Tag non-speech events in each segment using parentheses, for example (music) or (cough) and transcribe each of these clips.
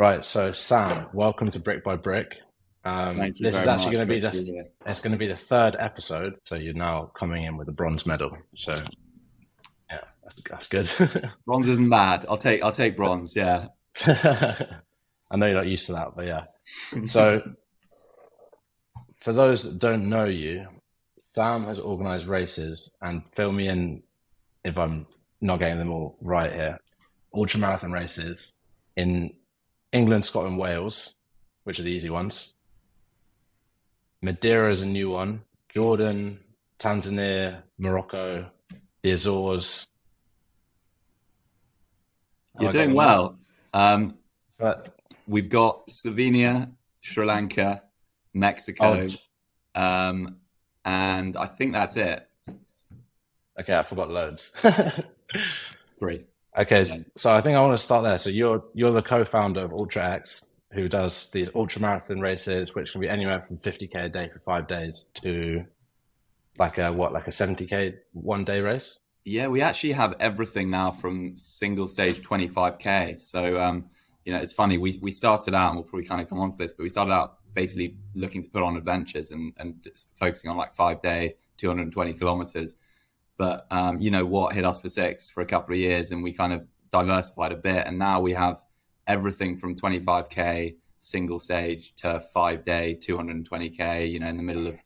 Right. So, Sam, welcome to Brick by Brick. Um, this is actually going to be Great to the be here. it's going to be the third episode. So you're now coming in with a bronze medal. So yeah, that's, that's good. (laughs) Bronze isn't bad. I'll take I'll take bronze. Yeah. (laughs) I know you're not used to that, but yeah. So for those that don't know you, Sam has organised races and fill me in if I'm not getting them all right here. Ultramarathon races in England, Scotland, Wales, which are the easy ones. Madeira is a new one. Jordan, Tanzania, Morocco, the Azores. You're doing well. Um, But we've got Slovenia, Sri Lanka, Mexico, um, and I think that's it. okay, I forgot loads. (laughs) Three. Okay, so- I think I want to start there. So you're you're the co-founder of Ultra X, who does these ultra marathon races, which can be anywhere from 50k a day for five days to like a what, like a 70k one day race. Yeah, we actually have everything now from single stage 25k. So um, you know, it's funny. We we started out, and we'll probably kind of come on to this, but we started out basically looking to put on adventures and and focusing on like five day, 220 kilometers. But um, you know what hit us for six for a couple of years, and we kind of diversified a bit, and now we have everything from 25k single stage to five day, 220k. You know, in the middle of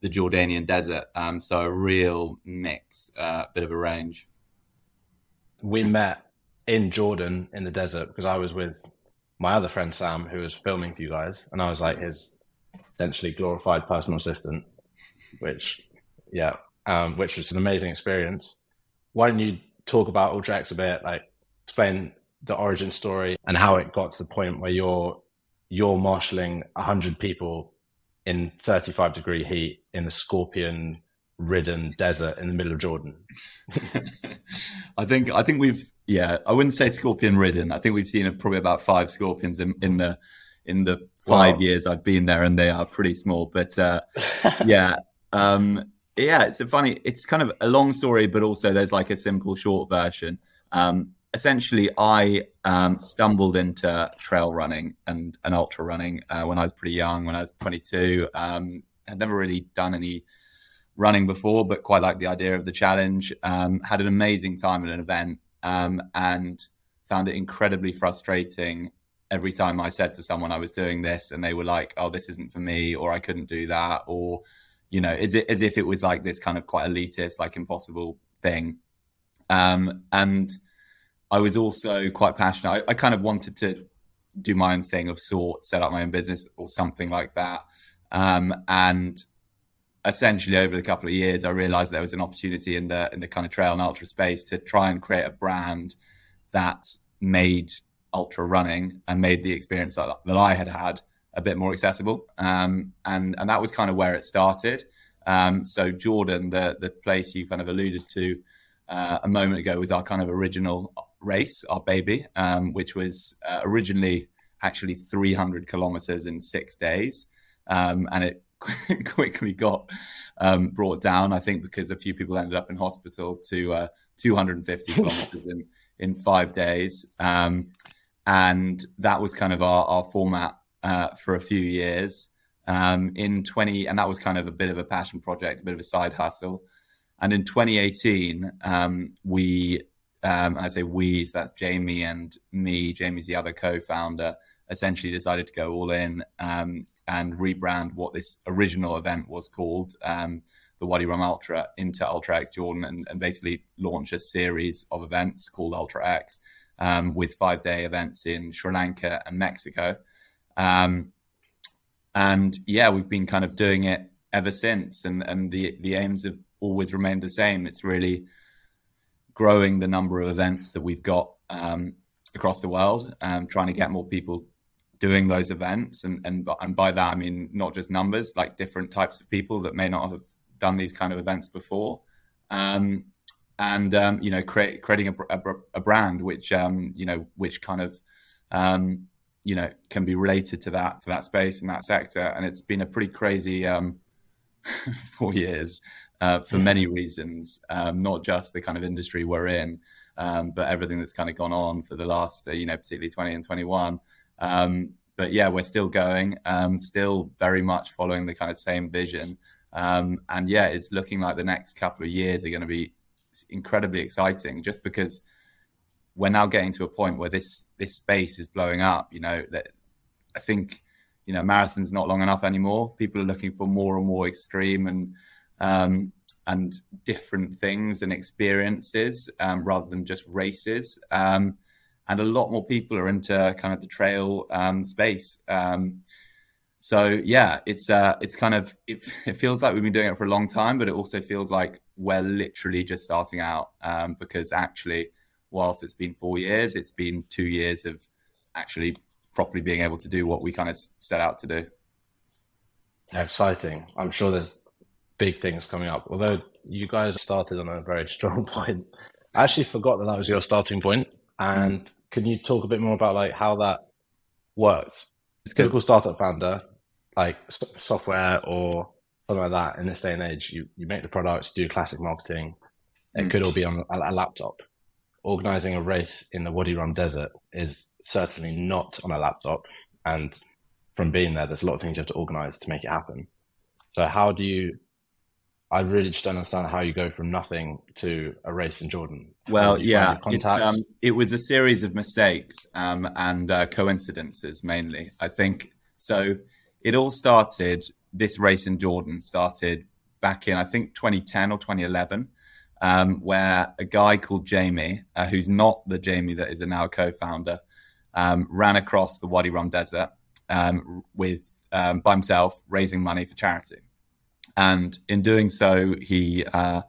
the Jordanian desert. Um, so a real mix, uh, bit of a range. We met in Jordan in the desert because I was with my other friend Sam, who was filming for you guys, and I was like his essentially glorified personal assistant, which yeah, um, which was an amazing experience. Why don't you talk about Ultra a bit, like explain the origin story and how it got to the point where you're you're marshalling hundred people in 35 degree heat in the scorpion ridden desert in the middle of Jordan. (laughs) I think I think we've yeah I wouldn't say scorpion ridden. I think we've seen probably about five scorpions in, in the in the five Wow. years I've been there, and they are pretty small. But uh, (laughs) yeah, um, yeah, it's a funny. It's kind of a long story, but also there's like a simple short version. Um, essentially, I um, stumbled into trail running and, and ultra running uh, when I was pretty young. When I was 22, um, had never really done any running before, but quite like the idea of the challenge. Um, had an amazing time at an event um, and found it incredibly frustrating every time I said to someone I was doing this, and they were like, "Oh, this isn't for me," or "I couldn't do that," or you know, it as if it was like this kind of quite elitist, like impossible thing. Um, and I was also quite passionate. I, I kind of wanted to do my own thing of sort, set up my own business or something like that. Um, and essentially, over the couple of years, I realized there was an opportunity in the in the kind of trail and ultra space to try and create a brand that made ultra running and made the experience that, that I had had a bit more accessible. Um, and and that was kind of where it started. Um, so Jordan, the the place you kind of alluded to uh, a moment ago, was our kind of original race, our baby, um, which was uh, originally actually 300 kilometers in six days, um, and it (laughs) quickly got um, brought down. I think because a few people ended up in hospital to uh, 250 (laughs) kilometers in in five days, um, and that was kind of our, our format uh, for a few years. Um, in 20, and that was kind of a bit of a passion project, a bit of a side hustle. And in 2018, um, we, um, I say we, so that's Jamie and me. Jamie's the other co-founder. Essentially, decided to go all in um, and rebrand what this original event was called, um, the Wadi Rum Ultra, into Ultra X Jordan, and, and basically launch a series of events called Ultra X, um, with five-day events in Sri Lanka and Mexico. Um, and yeah, we've been kind of doing it ever since, and and the the aims have always remained the same. It's really growing the number of events that we've got um, across the world, um, trying to get more people doing those events, and and and by that I mean not just numbers, like different types of people that may not have done these kind of events before. Um, and um, you know, create, creating a, a, a brand which um, you know, which kind of um, you know can be related to that to that space and that sector. And it's been a pretty crazy um (laughs) four years uh, for many reasons um not just the kind of industry we're in um but everything that's kind of gone on for the last uh, you know particularly 20 and 21 Um, but yeah, we're still going, um, still very much following the kind of same vision. Um, and yeah, it's looking like the next couple of years are going to be incredibly exciting, just because we're now getting to a point where this this space is blowing up. You know that I think you know marathon's not long enough anymore. People are looking for more and more extreme and um, and different things and experiences um, rather than just races. Um, and a lot more people are into kind of the trail um, space. Um, so yeah, it's uh, it's kind of it, it, feels like we've been doing it for a long time, but it also feels like we're literally just starting out um, because actually, whilst it's been four years, it's been two years of actually properly being able to do what we kind of set out to do. Exciting! I'm sure there's big things coming up. Although you guys started on a very (laughs) strong point, I actually forgot that that was your starting point. And mm. can you talk a bit more about like how that worked? It's a typical startup founder, like software or something like that. In this day and age, you you make the products, do classic marketing. It mm. could all be on a, a laptop. Organizing a race in the Wadi Rum Desert is certainly not on a laptop, and from being there, there's a lot of things you have to organize to make it happen. So how do you I really just don't understand how you go from nothing to a race in Jordan. Well, yeah, um, it was a series of mistakes um, and uh, coincidences mainly. I think so. It all started. This race in Jordan started back in I think 2010 or 2011, um, where a guy called Jamie, uh, who's not the Jamie that is a now co-founder, um, ran across the Wadi Rum Desert um, with um, by himself, raising money for charity and in doing so, he uh,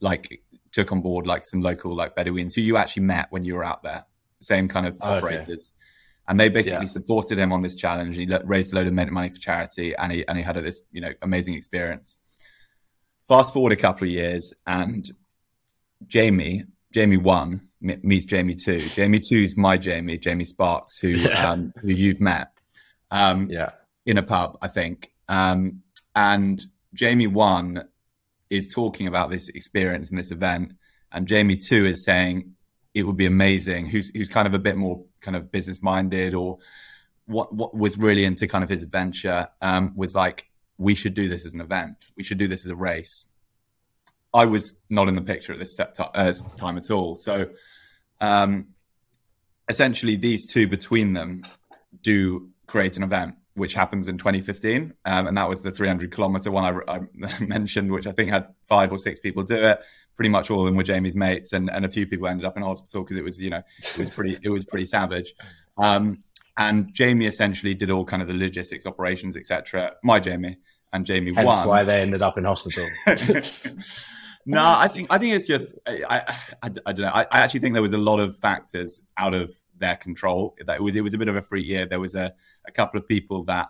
like took on board like some local like Bedouins who you actually met when you were out there, same kind of operators. Okay. And they basically yeah. supported him on this challenge. He raised a load of money for charity, and he and he had this you know amazing experience. Fast forward a couple of years, and Jamie, Jamie one meets Jamie two. Jamie two is my Jamie, Jamie Sparks, who (laughs) um, who you've met, um, yeah, in a pub, I think. Um, and Jamie one is talking about this experience and this event, and Jamie two is saying it would be amazing. Who's who's kind of a bit more kind of business minded or what what was really into kind of his adventure um, was like we should do this as an event. We should do this as a race. I was not in the picture at this t- uh, time at all. So um, essentially, these two between them do create an event which happens in 2015, um, and that was the 300 kilometer one I, I, (laughs) mentioned, which I think had five or six people do it. Pretty much all of them were Jamie's mates, and, and a few people ended up in hospital because it was, you know, it was pretty, it was pretty savage. Um, and Jamie essentially did all kind of the logistics, operations, etc. My Jamie and Jamie Hence won. why they ended up in hospital. (laughs) no, I think I think it's just I I, I, I don't know. I, I, actually think there was a lot of factors out of their control. That it was it was a bit of a freak year. There was a, a couple of people that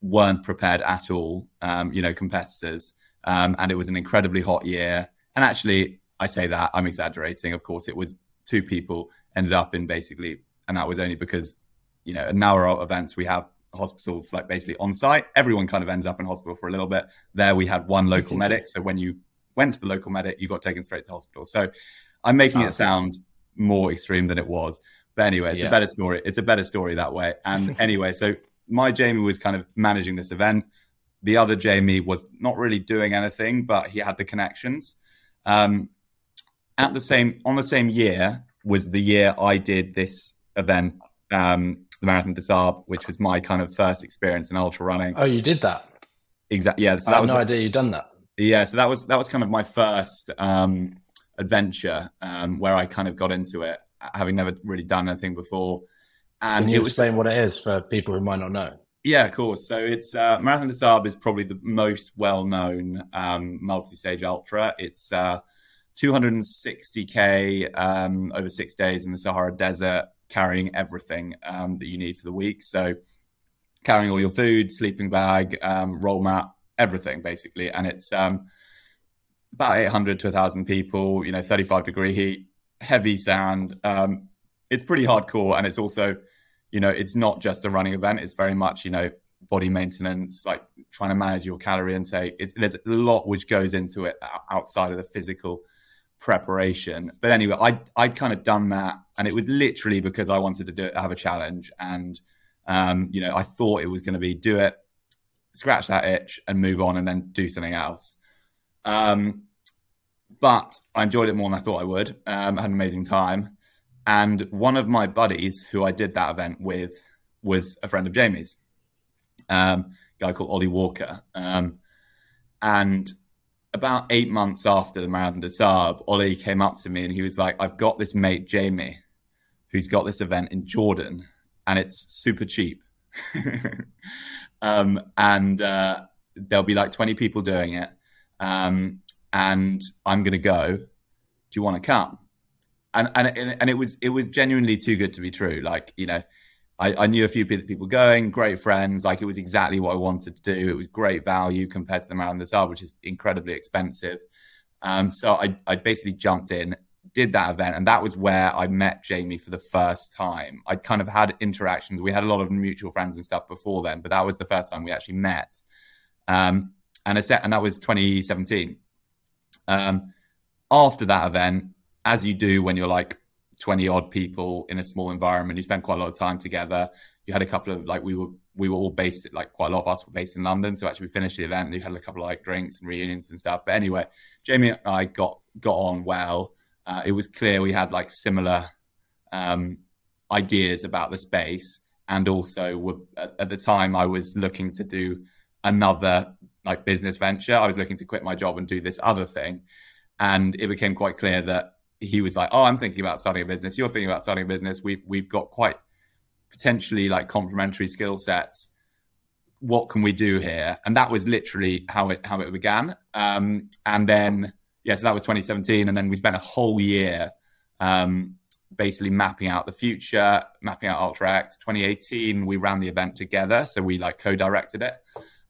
weren't prepared at all. Um, you know, competitors, um, and it was an incredibly hot year. And actually, I say that I'm exaggerating. Of course, it was two people ended up in basically, and that was only because you know, in our events we have hospitals like basically on site. Everyone kind of ends up in hospital for a little bit. There we had one local medic, so when you went to the local medic, you got taken straight to hospital. So I'm making it sound more extreme than it was. But anyway, it's yeah. a better story. It's a better story that way. And (laughs) anyway, so my Jamie was kind of managing this event. The other Jamie was not really doing anything, but he had the connections. Um, at the same on the same year was the year I did this event, um, the Marathon des Sables, which was my kind of first experience in ultra running. Oh, you did that? Exactly. Yeah. So I had no the, idea you'd done that. Yeah. So that was that was kind of my first um, adventure um, where I kind of got into it having never really done anything before. And Can you explain what it is for people who might not know? Yeah, of course. So it's uh, Marathon des Sables is probably the most well-known um, multi-stage ultra. It's uh, 260k um, over six days in the Sahara Desert, carrying everything um, that you need for the week. So carrying all your food, sleeping bag, um, roll mat, everything basically, and it's um, about 800 to 1,000 people. You know, 35 degree heat heavy sound. Um, it's pretty hardcore, and it's also, you know, it's not just a running event. It's very much, you know, body maintenance, like trying to manage your calorie intake. It's, there's a lot which goes into it outside of the physical preparation. But anyway, I I'd kind of done that, and it was literally because I wanted to do it, have a challenge, and um, you know, I thought it was going to be do it, scratch that itch, and move on, and then do something else. Um, but I enjoyed it more than I thought I would. Um, I had an amazing time, and one of my buddies who I did that event with was a friend of Jamie's, um, guy called Ollie Walker, um, and about eight months after the Marathon des Sables, Ollie came up to me and he was like, I've got this mate, Jamie, who's got this event in Jordan and it's super cheap. (laughs) um, and uh, there'll be like 20 people doing it. Um, and I'm going to go. Do you want to come? And, and, and it was, it was genuinely too good to be true. Like, you know, I, I, knew a few people going, great friends. Like it was exactly what I wanted to do. It was great value compared to the des Sables, which is incredibly expensive. Um, so I, I basically jumped in, did that event, and that was where I met Jamie for the first time. I'd kind of had interactions. We had a lot of mutual friends and stuff before then, but that was the first time we actually met. Um, and, set, and that was 2017. Um, after that event, as you do when you're like 20 odd people in a small environment. You spent quite a lot of time together. You had a couple of like we were we were all based at like quite a lot of us were based in London. So actually we finished the event and you had a couple of like drinks and reunions and stuff. But anyway, Jamie and I got got on well. Uh, it was clear we had like similar um, ideas about the space, and also were, at, at the time I was looking to do another like business venture. I was looking to quit my job and do this other thing, and it became quite clear that he was like, "Oh, I'm thinking about starting a business. You're thinking about starting a business. We've we've got quite potentially like complementary skill sets. What can we do here?" And that was literally how it how it began. Um, and then yeah, so that was 2017, and then we spent a whole year um, basically mapping out the future, mapping out UltraX. 2018, we ran the event together, so we like co-directed it.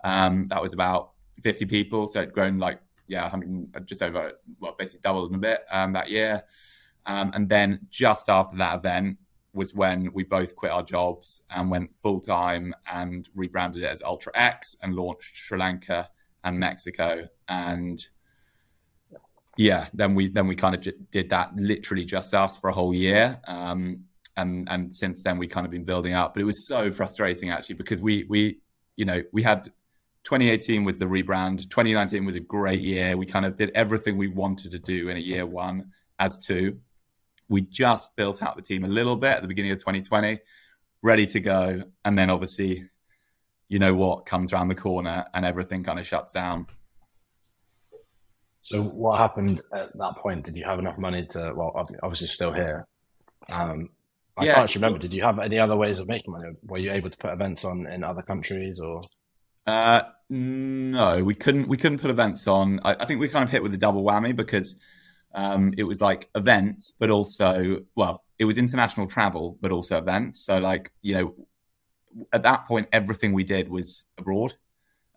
Um, that was about 50 people, so it'd grown like yeah, 100, just over, well, basically doubled in a bit um, that year. Um, and then just after that event was when we both quit our jobs and went full time and rebranded it as Ultra X and launched Sri Lanka and Mexico. And yeah, then we then we kind of j- did that literally just us for a whole year. Um, and and since then we kind of been building up. But it was so frustrating actually because we we you know we had 2018 was the rebrand. 2019 was a great year. We kind of did everything we wanted to do in a year one as two. We just built out the team a little bit at the beginning of 2020, ready to go. And then obviously, you know what comes around the corner and everything kind of shuts down. So what happened at that point? Did you have enough money to? Well, obviously still here. Um, I yeah. can't remember. Did you have any other ways of making money? Were you able to put events on in other countries or? Uh, no, we couldn't. We couldn't put events on. I, I think we kind of hit with a double whammy because um, it was like events, but also well, it was international travel, but also events. So like you know, at that point, everything we did was abroad.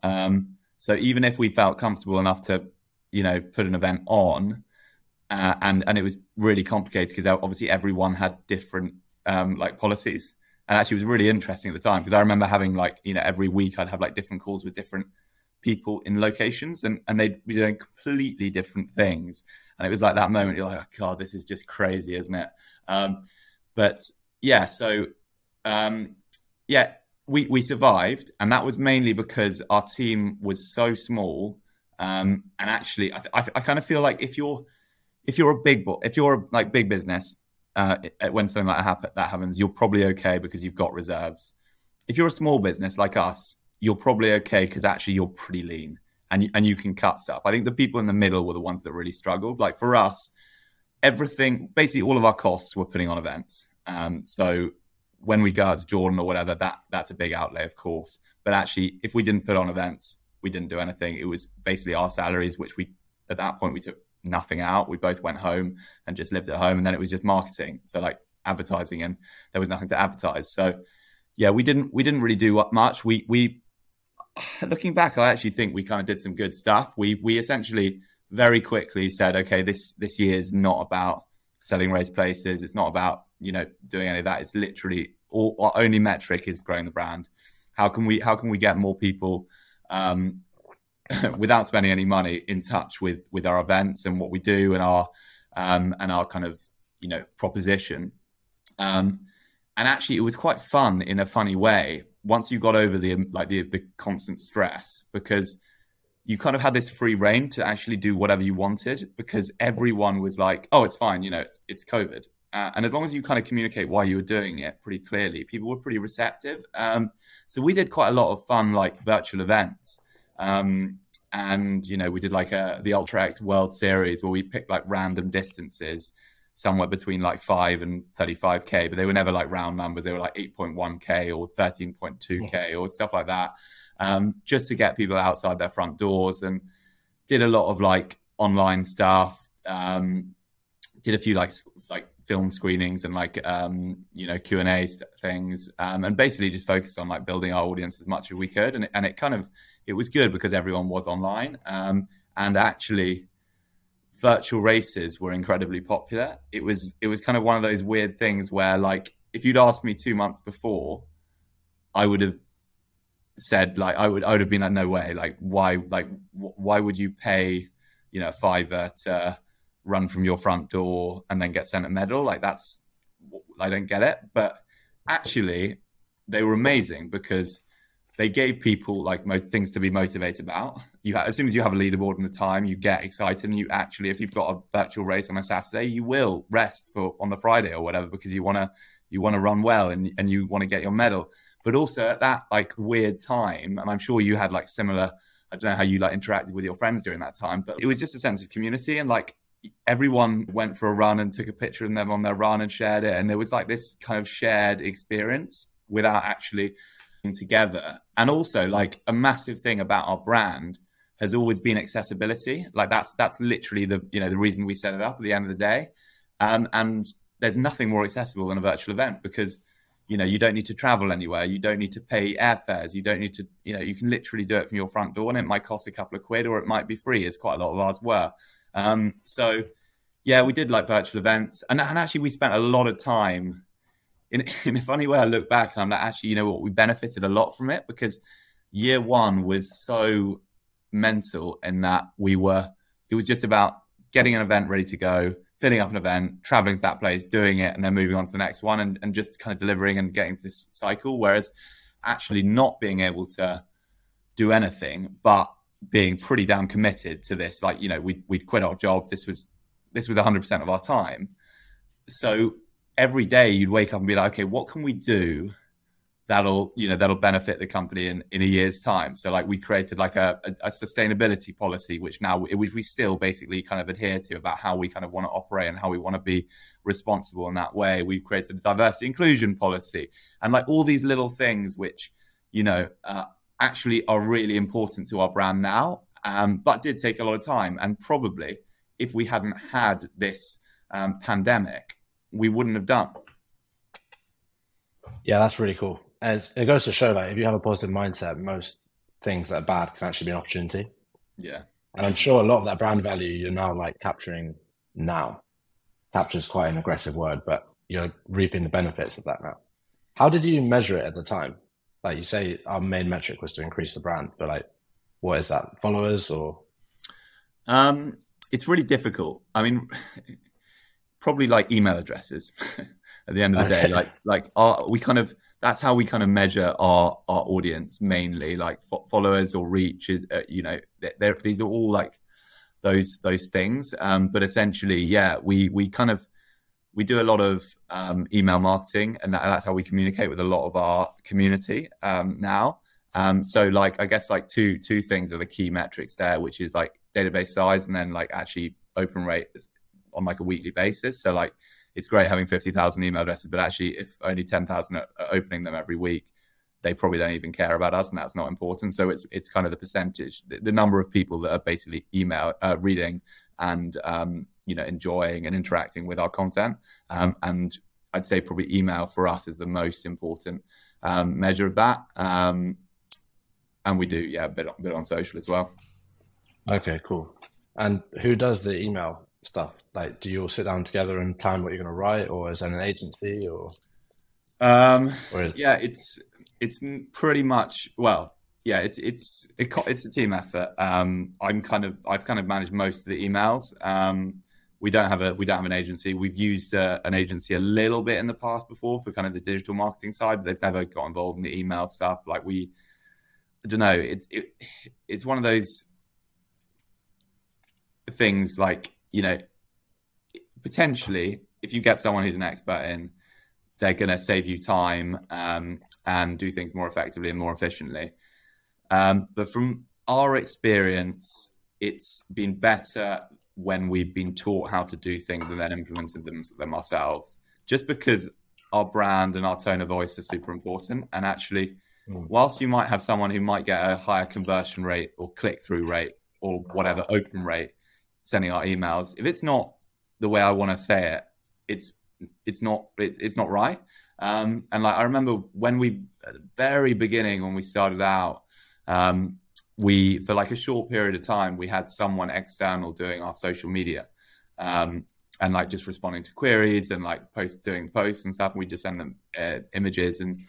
Um, so even if we felt comfortable enough to, you know, put an event on, uh, and and it was really complicated because obviously everyone had different um, like policies and actually it was really interesting at the time because I remember having like you know every week I'd have like different calls with different people in locations and and they'd be doing completely different things. And it was like that moment you're like oh, god this is just crazy isn't it? Um, but yeah so um, yeah we we survived and that was mainly because our team was so small um, and actually I, I, I kind of feel like if you're if you're a big if you're a, like big business uh, when something like that, that happens, you're probably okay because you've got reserves. If you're a small business like us, you're probably okay because actually you're pretty lean and you, and you can cut stuff. I think the people in the middle were the ones that really struggled. Like for us, everything, basically all of our costs were putting on events. Um, so when we go out to Jordan or whatever, that that's a big outlay, of course. But actually, if we didn't put on events, we didn't do anything. It was basically our salaries, which we at that point we took nothing out. We both went home and just lived at home, and then it was just marketing. So like advertising, and there was nothing to advertise. So yeah, we didn't we didn't really do what much. We we (sighs) looking back, I actually think we kind of did some good stuff. We we essentially very quickly said, okay, this this year is not about selling race places. It's not about you know doing any of that. It's literally all, our only metric is growing the brand. How can we how can we get more people um, (laughs) without spending any money in touch with with our events and what we do and our um, and our kind of you know proposition. Um, and actually, it was quite fun in a funny way once you got over the like the, the constant stress because you kind of had this free reign to actually do whatever you wanted because everyone was like, "Oh, it's fine, you know, it's it's COVID," uh, and as long as you kind of communicate why you were doing it pretty clearly, people were pretty receptive. Um, so we did quite a lot of fun like virtual events. Um, and you know we did like a the ultra x world series where we picked like random distances somewhere between like 5 and 35k but they were never like round numbers. They were like 8.1k or 13.2k or stuff like that um, just to get people outside their front doors and did a lot of like online stuff um, did a few like like film screenings and like um, you know Q and A things, um, and basically just focused on like building our audience as much as we could, and it, and it kind of it was good because everyone was online, um, and actually virtual races were incredibly popular. It was it was kind of one of those weird things where like if you'd asked me two months before, I would have said like I would I would have been like no way. Like why like why would you pay you know a fiver to run from your front door and then get sent a medal? Like that's I don't get it. But actually they were amazing because they gave people like mo- things to be motivated about. You ha- as soon as you have a leaderboard and the time, you get excited, and you actually, if you've got a virtual race on a Saturday, you will rest for on the Friday or whatever because you want to you want to run well and and you want to get your medal. But also at that like weird time, and I'm sure you had like similar. I don't know how you like interacted with your friends during that time, but it was just a sense of community and like everyone went for a run and took a picture of them on their run and shared it, and there was like this kind of shared experience without actually together. And also, like a massive thing about our brand has always been accessibility. Like that's that's literally the you know the reason we set it up at the end of the day. Um, and there's nothing more accessible than a virtual event because you know you don't need to travel anywhere you don't need to pay airfares you don't need to you know you can literally do it from your front door and it might cost a couple of quid or it might be free as quite a lot of ours were um, so yeah we did like virtual events and, and actually we spent a lot of time in, (laughs) in a funny way, I look back and I'm like, actually, you know what? We benefited a lot from it because year one was so mental in that we were, it was just about getting an event ready to go, filling up an event, traveling to that place, doing it, and then moving on to the next one and, and just kind of delivering and getting this cycle. Whereas actually not being able to do anything, but being pretty damn committed to this, like, you know, we, we'd quit our jobs. This was, this was 100% of our time. So every day you'd wake up and be like, okay, what can we do that'll you know that'll benefit the company in in a year's time? So like we created like a, a, a, sustainability policy which now which we still basically kind of adhere to about how we kind of want to operate and how we want to be responsible in that way. We've created a diversity inclusion policy and like all these little things which you know uh, actually are really important to our brand now um, but did take a lot of time. And probably if we hadn't had this um, pandemic we wouldn't have done. Yeah, that's really cool. As it goes to show, like if you have a positive mindset, most things that are bad can actually be an opportunity. Yeah, and I'm sure a lot of that brand value you're now like capturing now. Capture is quite an aggressive word, but you're reaping the benefits of that now. How did you measure it at the time? Like you say, our main metric was to increase the brand, but like, what is that? Followers or? Um, it's really difficult. I mean, probably like email addresses (laughs) at the end of the okay. day. Like like our, we kind of that's how we kind of measure our our audience mainly, like fo- followers or reach. Is, uh, you know, they're, these are all like those those things. Um, but essentially, yeah, we we kind of we do a lot of um, email marketing, and that, that's how we communicate with a lot of our community um, now. Um, so, like, I guess like two two things are the key metrics there, which is like database size, and then like actually open rate on like a weekly basis. So like it's great having 50,000 email addresses, but actually if only 10,000 are opening them every week, they probably don't even care about us and that's not important. So it's, it's kind of the percentage, the, the number of people that are basically email uh, reading and, um, you know, enjoying and interacting with our content. Um, and I'd say probably email for us is the most important um, measure of that. Um, and we do, yeah, a bit, a bit on social as well. Okay, cool. And who does the email stuff? Like, do you all sit down together and plan what you're going to write, or is there an agency, or? Um, or is... yeah, it's it's pretty much well, yeah, it's it's it, it's a team effort. Um, I'm kind of I've kind of managed most of the emails. Um, we don't have a we don't have an agency. We've used uh, an agency a little bit in the past before for kind of the digital marketing side, but they've never got involved in the email stuff. Like we, I don't know. It's it, it's one of those things like you know potentially if you get someone who's an expert in they're going to save you time um, and do things more effectively and more efficiently um, but from our experience it's been better when we've been taught how to do things and then implemented them, them ourselves just because our brand and our tone of voice are super important and actually mm. whilst you might have someone who might get a higher conversion rate or click through rate or whatever open rate sending out emails. If it's not the way i want to say it it's it's not it's, it's not right. Um, and like i remember when we at the very beginning when we started out um, we for like a short period of time we had someone external doing our social media. Um, and like just responding to queries and like post doing posts and stuff. And we just send them uh, images and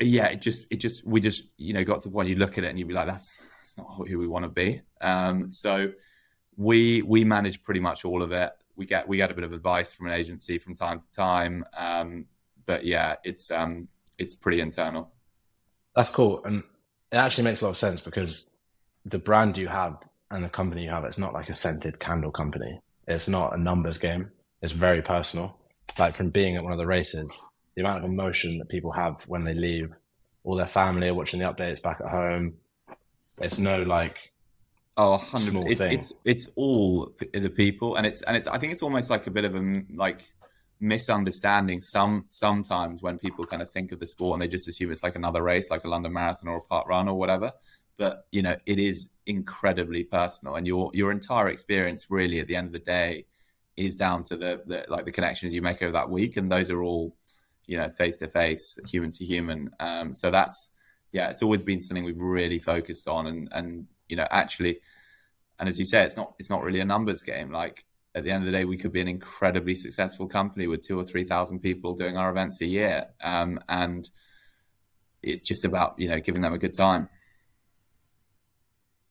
yeah it just it just we just you know got to the point you look at it and you'd be like that's that's not who we want to be. Um, so we we manage pretty much all of it we get we get a bit of advice from an agency from time to time um, but yeah it's um it's pretty internal that's cool and it actually makes a lot of sense because the brand you have and the company you have, it's not like a scented candle company. It's not a numbers game. It's very personal. Like from being at one of the races, the amount of emotion that people have when they leave, all their family are watching the updates back at home. It's no like oh, small it's, thing. It's it's all the people, and it's and it's. I think it's almost like a bit of a like misunderstanding some sometimes when people kind of think of the sport and they just assume it's like another race like a london marathon or a parkrun or whatever but you know it is incredibly personal and your your entire experience really at the end of the day is down to the, the like the connections you make over that week and those are all you know face to face human to human um, so that's yeah it's always been something we've really focused on and and you know actually and as you say it's not it's not really a numbers game like at the end of the day, we could be an incredibly successful company with two or three thousand people doing our events a year, um, and it's just about you know giving them a good time.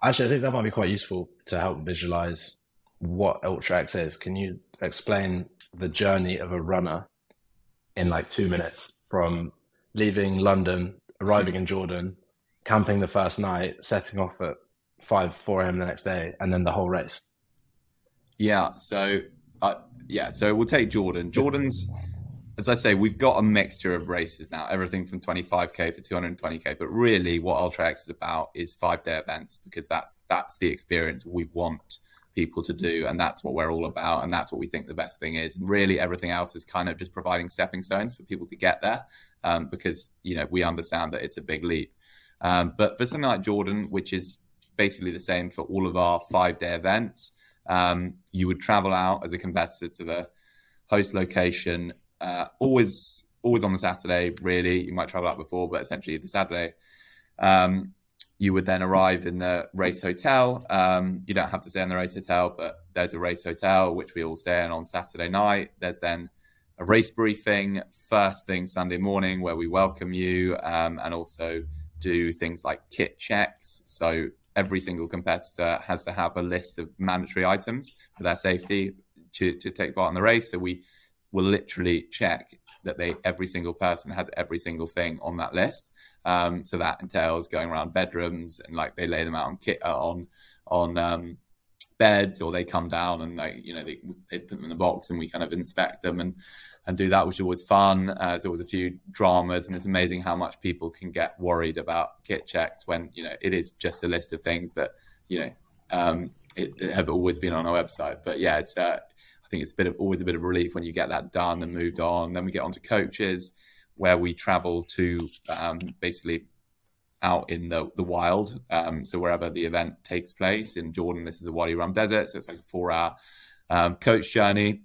Actually, I think that might be quite useful to help visualize what Ultra X is. Can you explain the journey of a runner in like two minutes from leaving London, arriving in Jordan, camping the first night, setting off at five, four a.m. the next day, and then the whole race? Yeah. So, uh, yeah. So we'll take Jordan. Jordan's, as I say, we've got a mixture of races now. Everything from 25k for 220k, but really, what Ultra X is about is five day events because that's that's the experience we want people to do, and that's what we're all about, and that's what we think the best thing is. And really, everything else is kind of just providing stepping stones for people to get there, um, because you know we understand that it's a big leap. Um, but for something like Jordan, which is basically the same for all of our five day events um, you would travel out as a competitor to the host location, uh, always always on the Saturday. Really, you might travel out before, but essentially the Saturday. Um, you would then arrive in the race hotel. Um, you don't have to stay in the race hotel, but there's a race hotel which we all stay in on Saturday night. There's then a race briefing first thing Sunday morning where we welcome you um, and also do things like kit checks. So every single competitor has to have a list of mandatory items for their safety to, to take part in the race. So we will literally check that they every single person has every single thing on that list. Um, so that entails going around bedrooms and like they lay them out on kit uh, on on um, beds or they come down and like you know they, they put them in the box and we kind of inspect them and and do that, which always fun. Uh, there's always a few dramas, and it's amazing how much people can get worried about kit checks when you know it is just a list of things that you know um, it, it have always been on our website. But yeah, it's uh, I think it's a bit of always a bit of relief when you get that done and moved on. Then we get on to coaches, where we travel to um, basically out in the the wild. Um, so wherever the event takes place in Jordan, this is the Wadi Rum Desert, so it's like a four hour um, coach journey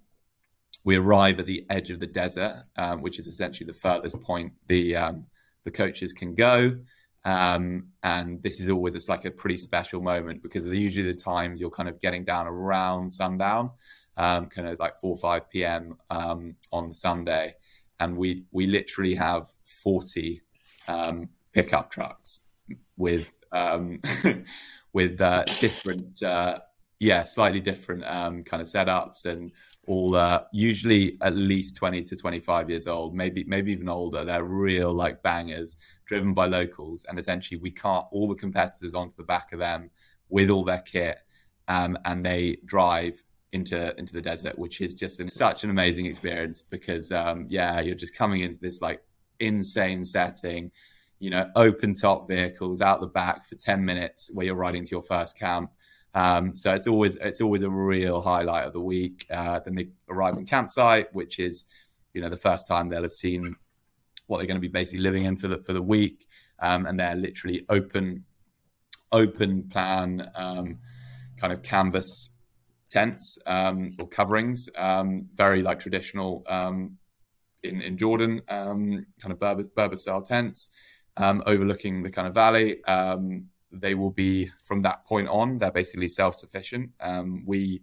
we arrive at the edge of the desert, um, which is essentially the furthest point the um, the coaches can go. Um, and this is always it's like a pretty special moment because usually the times you're kind of getting down around sundown, um, kind of like four or five p.m. Um, on Sunday, and we we literally have forty um, pickup trucks with (laughs) with uh, different. Uh, yeah, slightly different um, kind of setups and all uh, usually at least 20 to 25 years old, maybe maybe even older. They're real like bangers driven by locals. And essentially we cart all the competitors onto the back of them with all their kit um, and they drive into into the desert, which is just an, such an amazing experience because um, yeah, you're just coming into this like insane setting, you know, open top vehicles out the back for 10 minutes where you're riding to your first camp um, so it's always it's always a real highlight of the week. Uh, then they arrive on campsite, which is you know the first time they'll have seen what they're going to be basically living in for the for the week, um, and they're literally open open plan um, kind of canvas tents um, or coverings, um, very like traditional um, in in Jordan, kind of Berber, Berber style tents, overlooking the kind of valley. They will be from that point on. They're basically self-sufficient. Um, we,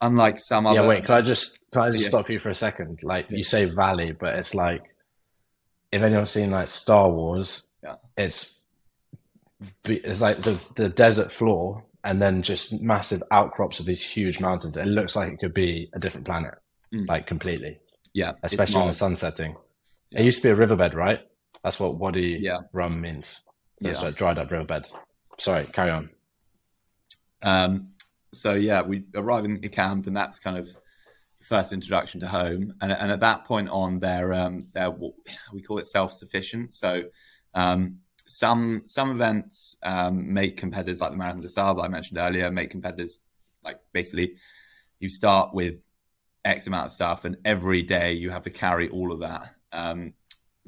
unlike some other. Yeah, wait. Can I just can I just yeah. stop you for a second? Like yeah. you say valley, but it's like if anyone's seen like Star Wars, yeah. it's it's like the the desert floor and then just massive outcrops of these huge mountains. It looks like it could be a different planet, mm. like completely. Yeah, especially in the sun setting. It used to be a riverbed, right? That's what Wadi yeah. Rum means. That's yeah. dried up riverbed. Sorry, carry on. Um, so yeah, we arrive in the camp, and that's kind of first introduction to home. And, and at that point on, they're um, they're we call it self sufficient. So um, some some events um, make competitors like the Marathon des Sables I mentioned earlier make competitors like basically you start with X amount of stuff, and every day you have to carry all of that. Um,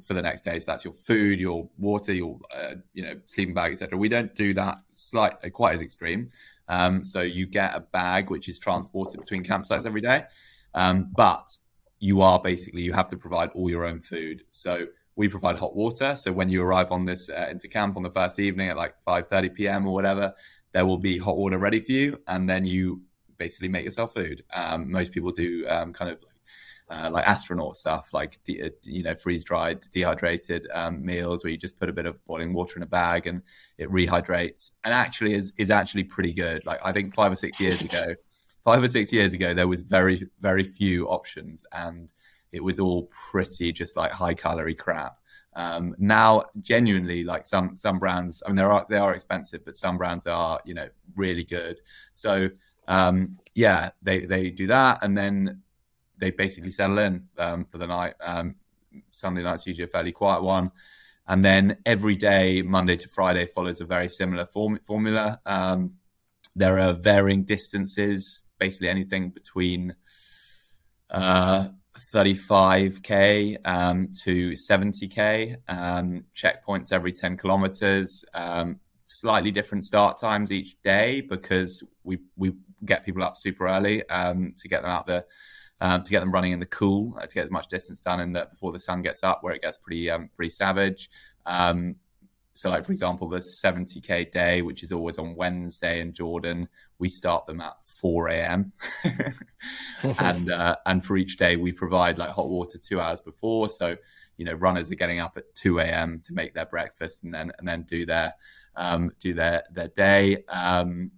for the next day. So that's your food, your water, your uh, you know sleeping bag, etc. We don't do that slightly quite as extreme. Um, so you get a bag which is transported between campsites every day, um, but you are basically you have to provide all your own food. So we provide hot water. So when you arrive on this uh, into camp on the first evening at like 5:30 p.m. or whatever, there will be hot water ready for you, and then you basically make yourself food. Um, most people do um, kind of uh, like astronaut stuff, like de- uh, you know freeze dried, dehydrated um, meals where you just put a bit of boiling water in a bag and it rehydrates, and actually is is actually pretty good. Like I think five or six years ago, (laughs) five or six years ago, there was very very few options, and it was all pretty just like high calorie crap. Um, now, genuinely, like some some brands, I mean, they are they are expensive, but some brands are you know really good. So um, yeah, they they do that, and then they basically settle in um, for the night. Um, Sunday night's usually a fairly quiet one. And then every day, Monday to Friday, follows a very similar form- formula. Um, there are varying distances, basically anything between uh, 35k um, to 70k, um, checkpoints every 10 kilometers, um, slightly different start times each day because we we get people up super early um, to get them out there um, to get them running in the cool, uh, to get as much distance done in the before the sun gets up, where it gets pretty um, pretty savage. Um, so, like for example, the 70k day, which is always on Wednesday in Jordan, we start them at 4 a.m. (laughs) and uh, and for each day, we provide like hot water two hours before. So, you know, runners are getting up at 2 a.m. to make their breakfast and then and then do their um, do their their day. Um,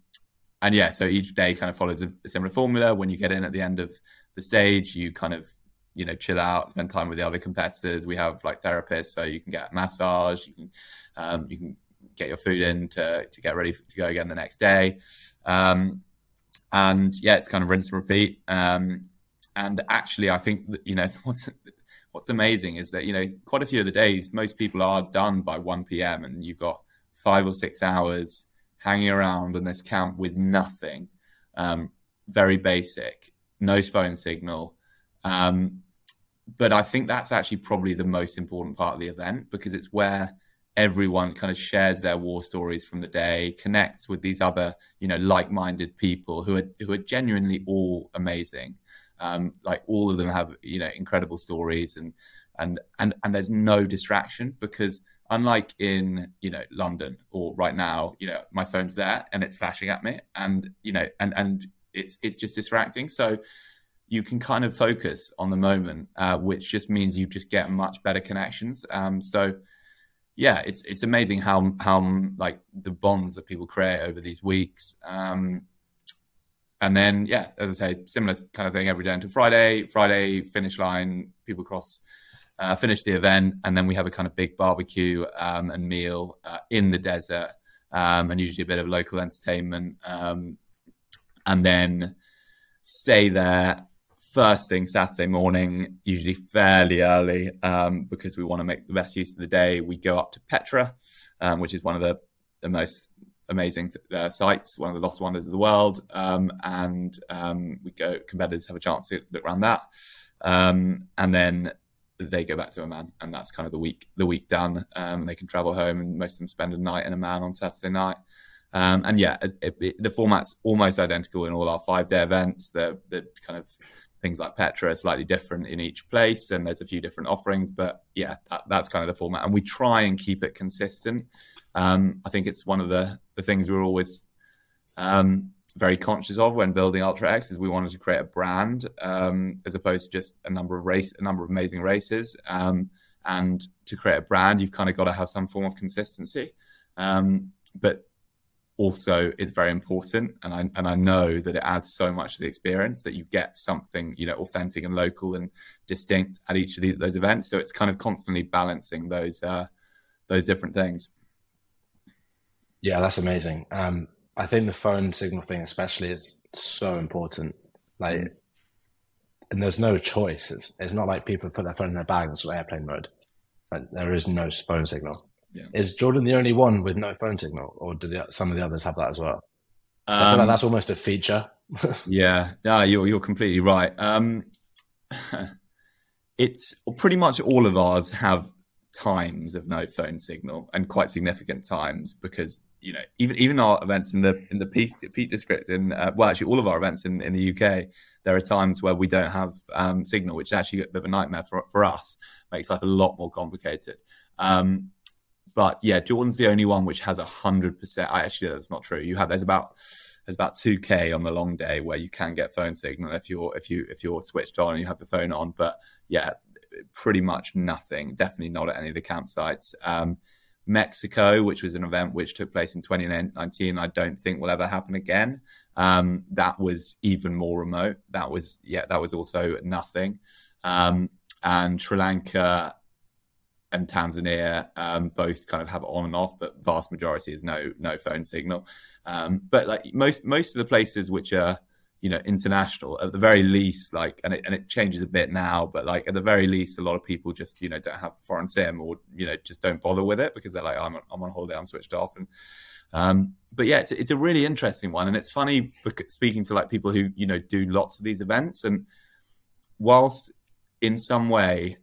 and yeah, so each day kind of follows a, a similar formula. When you get in at the end of the stage, you kind of you know chill out, spend time with the other competitors. We have like therapists, so you can get a massage, you can um, you can get your food in to to get ready to go again the next day. Um, and yeah, it's kind of rinse and repeat. Um, and actually, I think that, you know (laughs) what's what's amazing is that you know quite a few of the days most people are done by 1 p.m. and you've got five or six hours hanging around in this camp with nothing, um, very basic, no phone signal. Um, but I think that's actually probably the most important part of the event because it's where everyone kind of shares their war stories from the day, connects with these other, you know, like-minded people who are who are genuinely all amazing. Um, like all of them have, you know, incredible stories and and and and there's no distraction because unlike in you know London or right now, you know, my phone's there and it's flashing at me and you know and and it's it's just distracting. So you can kind of focus on the moment, uh, which just means you just get much better connections. Um, so yeah, it's it's amazing how how like the bonds that people create over these weeks. Um, and then yeah, as I say, similar kind of thing every day until Friday. Friday finish line, people cross, uh, finish the event, and then we have a kind of big barbecue um, and meal uh, in the desert, um, and usually a bit of local entertainment, um, and then stay there first thing Saturday morning, usually fairly early, um, because we want to make the best use of the day. We go up to Petra, um, which is one of the, the most amazing uh, sites, one of the lost wonders of the world, um, and um, we go. Competitors have a chance to look around that, um, and then they go back to Amman, and that's kind of the week the week done. Um, they can travel home, and most of them spend a night in Amman on Saturday night. And yeah, it, it, the format's almost identical in all our five day events. The the kind of things like Petra are slightly different in each place, and there's a few different offerings. But yeah, that, that's kind of the format, and we try and keep it consistent. Um, I think it's one of the the things we're always um, very conscious of when building Ultra X is we wanted to create a brand um, as opposed to just a number of race, a number of amazing races. Um, and to create a brand, you've kind of got to have some form of consistency. Um, but also is very important and I and I know that it adds so much to the experience that you get something you know authentic and local and distinct at each of these, those events. So it's kind of constantly balancing those uh, those different things. Yeah that's amazing. Um, I think the phone signal thing especially is so important. Like and there's no choice. It's, it's not like people put their phone in their bag and it's airplane mode. Like, there is no phone signal yeah. Is Jordan the only one with no phone signal, or do the, some of the others have that as well? Um, I feel like um, that's almost a feature. (laughs) yeah, yeah, you're you're completely right. Um, (laughs) it's pretty much all of ours have times of no phone signal and quite significant times because you know even even our events in the in the Peak, Peak District in uh, well actually all of our events in, in the UK there are times where we don't have um, signal which is actually a bit of a nightmare for for us makes life a lot more complicated. Um, but yeah, Jordan's the only one which has a hundred percent. I actually, that's not true. You have there's about there's about two k on the long day where you can get phone signal if you're if you if you're switched on and you have the phone on. But yeah, pretty much nothing. Definitely not at any of the campsites. Um, Mexico, which was an event which took place in 2019, I don't think will ever happen again. Um, that was even more remote. That was yeah, that was also nothing. Um, and Sri Lanka and Tanzania um, both kind of have on and off, but vast majority is no no phone signal. Um, but like most most of the places which are you know international, at the very least, like and it and it changes a bit now, but like at the very least, a lot of people just you know don't have foreign sim or you know just don't bother with it because they're like I'm I'm on holiday, I'm switched off and. Um, but yeah, it's, it's a really interesting one, and it's funny speaking to like people who you know do lots of these events, and whilst in some way,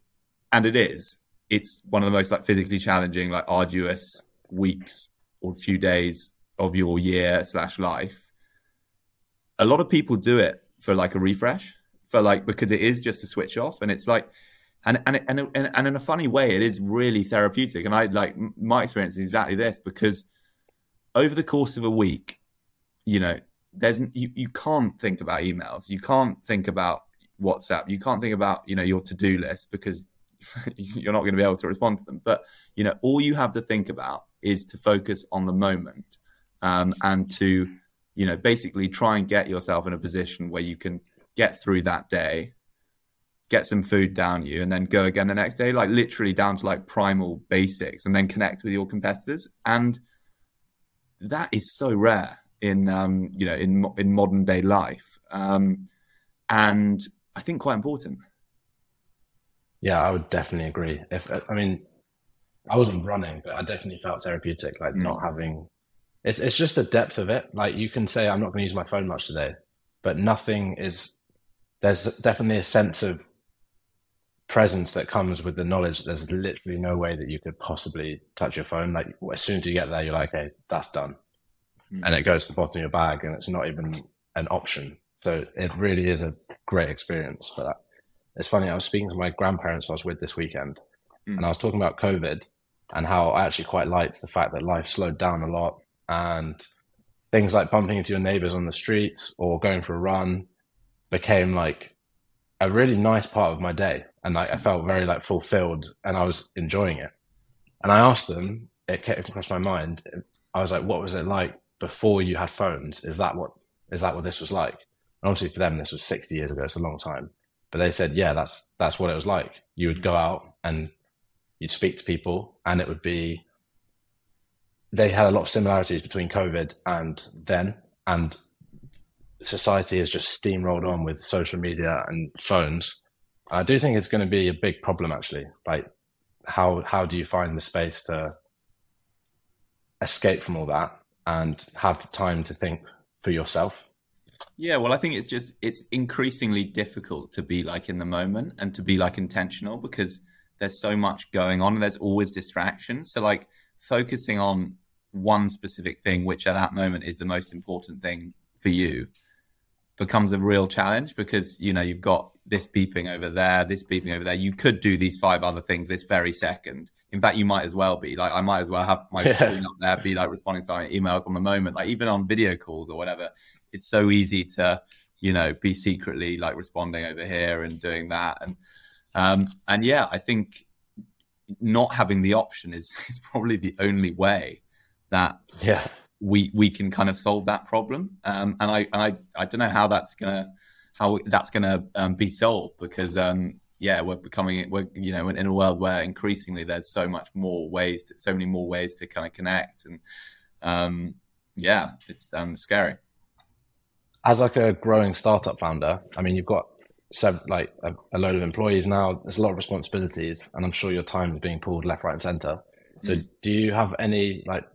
and it is, it's one of the most like physically challenging, like arduous weeks or few days of your year slash life. A lot of people do it for like a refresh, for like because it is just a switch off, and it's like, and and and and, and in a funny way, it is really therapeutic. And I like my experience is exactly this because over the course of a week, you know, there's you you can't think about emails, you can't think about WhatsApp, you can't think about you know your to do list because (laughs) you're not going to be able to respond to them. But you know, all you have to think about is to focus on the moment um, and to you know basically try and get yourself in a position where you can get through that day get some food down you and then go again the next day like literally down to like primal basics and then connect with your competitors and that is so rare in um you know in in modern day life um and i think quite important yeah, I would definitely agree. If I mean, I wasn't running, but I definitely felt therapeutic. Like mm. not having, it's it's just the depth of it. Like you can say, I'm not going to use my phone much today, but nothing is. There's definitely a sense of presence that comes with the knowledge that there's literally no way that you could possibly touch your phone. Like as soon as you get there, you're like, okay, that's done, mm. and it goes to the bottom of your bag, and it's not even an option. So it really is a great experience for that. It's funny. I was speaking to my grandparents I was with this weekend, mm. and I was talking about COVID and how I actually quite liked the fact that life slowed down a lot and things like bumping into your neighbors on the streets or going for a run became like a really nice part of my day and like I felt very like fulfilled and I was enjoying it. And I asked them, it came across my mind. I was like, what was it like before you had phones? Is that what is that what this was like? And obviously for them, this was 60 years ago. It's a long time. But they said, yeah, that's, that's what it was like. You would go out and you'd speak to people and it would be, they had a lot of similarities between COVID and then. And society has just steamrolled on with social media and phones. I do think it's going to be a big problem actually. Like how, how do you find the space to escape from all that and have time to think for yourself? Yeah, well, I think it's just it's increasingly difficult to be like in the moment and to be like intentional because there's so much going on and there's always distractions. So like focusing on one specific thing, which at that moment is the most important thing for you, becomes a real challenge because you know you've got this beeping over there, this beeping over there. You could do these five other things this very second. In fact, you might as well be like I might as well have my yeah. screen up there, be like responding to my emails on the moment, like even on video calls or whatever it's so easy to you know be secretly like responding over here and doing that. And um and yeah i think not having the option is (laughs) is probably the only way that yeah. we we can kind of solve that problem. Um and i and i i don't know how that's gonna how that's gonna um, be solved because um yeah we're becoming we're you know in a world where increasingly there's so much more ways to, so many more ways to kind of connect and um yeah it's um scary as like a growing startup founder, I mean, you've got seven, like a, a, load of employees now. There's a lot of responsibilities, and I'm sure your time is being pulled left, right, and center. So, mm. do you have any like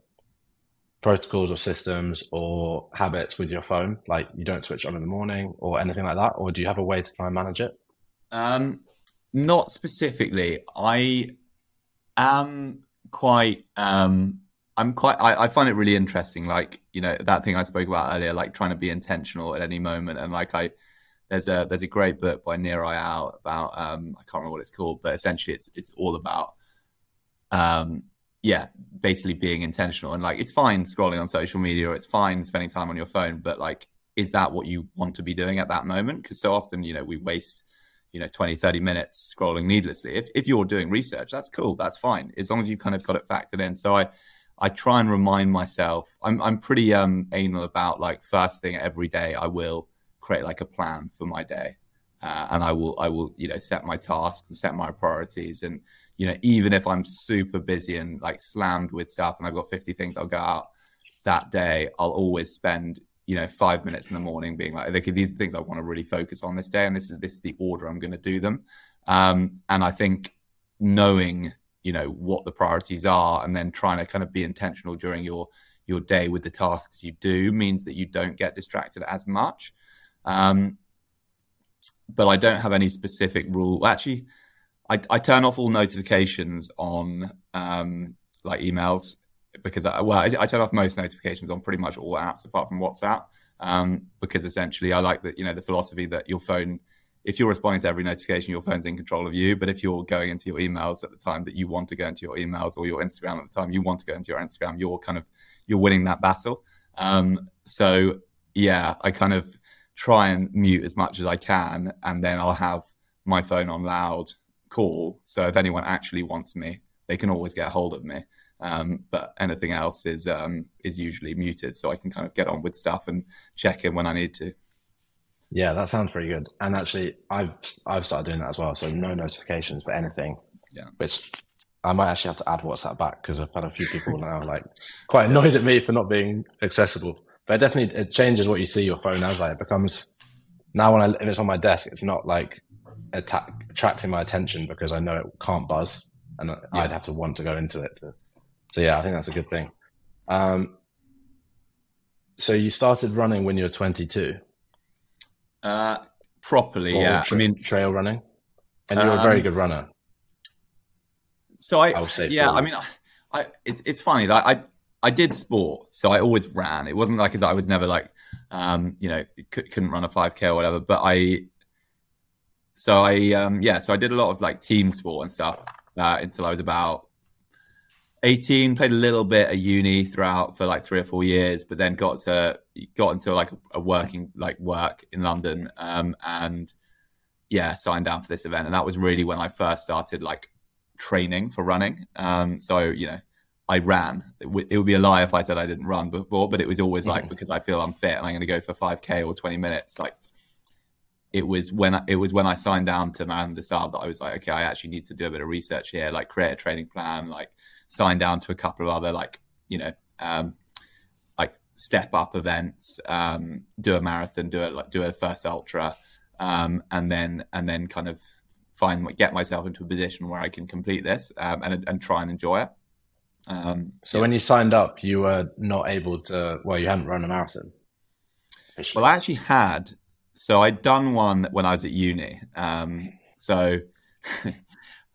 protocols or systems or habits with your phone? Like, you don't switch on in the morning or anything like that, or do you have a way to try and manage it? Um, not specifically. I am quite um I'm quite. I, I, find it really interesting. Like you know that thing I spoke about earlier, like trying to be intentional at any moment. And like I, there's a there's a great book by Nir Eyal about um I can't remember what it's called, but essentially it's it's all about um yeah basically being intentional and like it's fine scrolling on social media or it's fine spending time on your phone, but like is that what you want to be doing at that moment? Because so often you know we waste you know 20 30 minutes scrolling needlessly if, if you're doing research that's cool that's fine as long as you've kind of got it factored in so i I try and remind myself. I'm I'm pretty um anal about like first thing every day. I will create like a plan for my day, uh, and I will I will you know set my tasks and set my priorities. And you know even if I'm super busy and like slammed with stuff, and I've got 50 things I'll go out that day, I'll always spend you know five minutes in the morning being like, okay, these are things I want to really focus on this day, and this is this is the order I'm going to do them. Um, and I think knowing you know what the priorities are and then trying to kind of be intentional during your your day with the tasks you do means that you don't get distracted as much. Um, but i don't have any specific rule. Actually i, I turn off all notifications on um, like emails because I, well I, I, turn off most notifications on pretty much all apps apart from whatsapp um, because essentially i like that you know the philosophy that your phone if you're responding to every notification, your phone's in control of you. But if you're going into your emails at the time that you want to go into your emails or your Instagram at the time you want to go into your Instagram, you're kind of you're winning that battle. Um, so yeah, I kind of try and mute as much as I can, and then I'll have my phone on loud call. So if anyone actually wants me, they can always get a hold of me. Um, but anything else is um, is usually muted, so I can kind of get on with stuff and check in when I need to. Yeah, that sounds pretty good. And actually, I've I've started doing that as well. So no notifications for anything. Yeah. Which I might actually have to add WhatsApp back because I've had a few people now (laughs) like quite annoyed at me for not being accessible. But it definitely it changes what you see your phone as. Like it becomes now when I if it's on my desk, it's not like atta- attracting my attention because I know it can't buzz, and yeah. I'd have to want to go into it. To, so yeah, I think that's a good thing. Um, so you started running when you were 22. Uh, properly, or yeah. Tra- I mean, trail running, and you're um, a very um, good runner. So I, I say, yeah. I mean, I, I, it's it's funny. Like I, I did sport, so I always ran. It wasn't like I was never like, um, you know, couldn't run a five k or whatever. But I, so I, um, yeah, so I did a lot of like team sport and stuff uh, until I was about 18 played a little bit at uni throughout for like three or four years but then got to got into like a working like work in london um, and yeah signed down for this event. And that was really when i first started like training for running. Um, so you know i ran. It, w- it, would be a lie if i said i didn't run before but it was always like mm-hmm. because i feel i'm fit and i'm going to go for 5k or 20 minutes like it was when I, it was when I signed down to Marathon des Sables that I was like, okay, I actually need to do a bit of research here, like create a training plan, like sign down to a couple of other like you know um, like step up events, um, do a marathon, do it like do a first ultra, um, and then and then kind of find get myself into a position where I can complete this um, and and try and enjoy it. Um, so yeah. when you signed up, you were not able to. Well, you hadn't run a marathon. Well, I actually had. So I'd done one when I was at uni. Um, so, (laughs)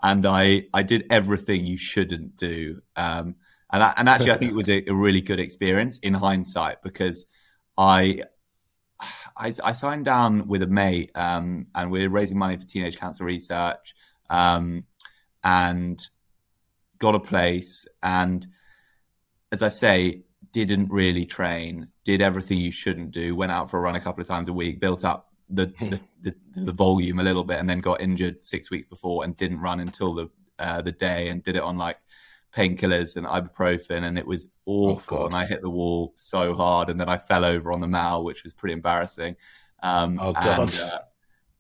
and I I did everything you shouldn't do. Um, and I, and actually, I think it was a, a, really good experience in hindsight because I. I, I signed down with a mate, um, and we are raising money for teenage cancer research, um, and got a place, and as I say, didn't really train, did everything you shouldn't do, went out for a run a couple of times a week, built up the hmm. the, the, the, volume a little bit, and then got injured six weeks before and didn't run until the uh, the day, and did it on like painkillers and ibuprofen, and it was oh, awful. Oh, and I hit the wall so hard, and then I fell over on the mall, which was pretty embarrassing. Um, oh god! And, uh,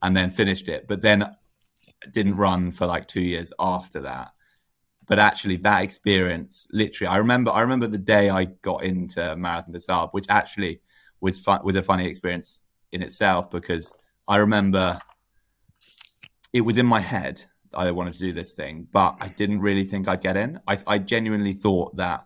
and then finished it, but then didn't run for like two years after that but actually that experience literally i remember i remember the day i got into marathon des Sables, which actually was fun was a funny experience in itself because i remember it was in my head i wanted to do this thing but i didn't really think i'd get in i, I genuinely thought that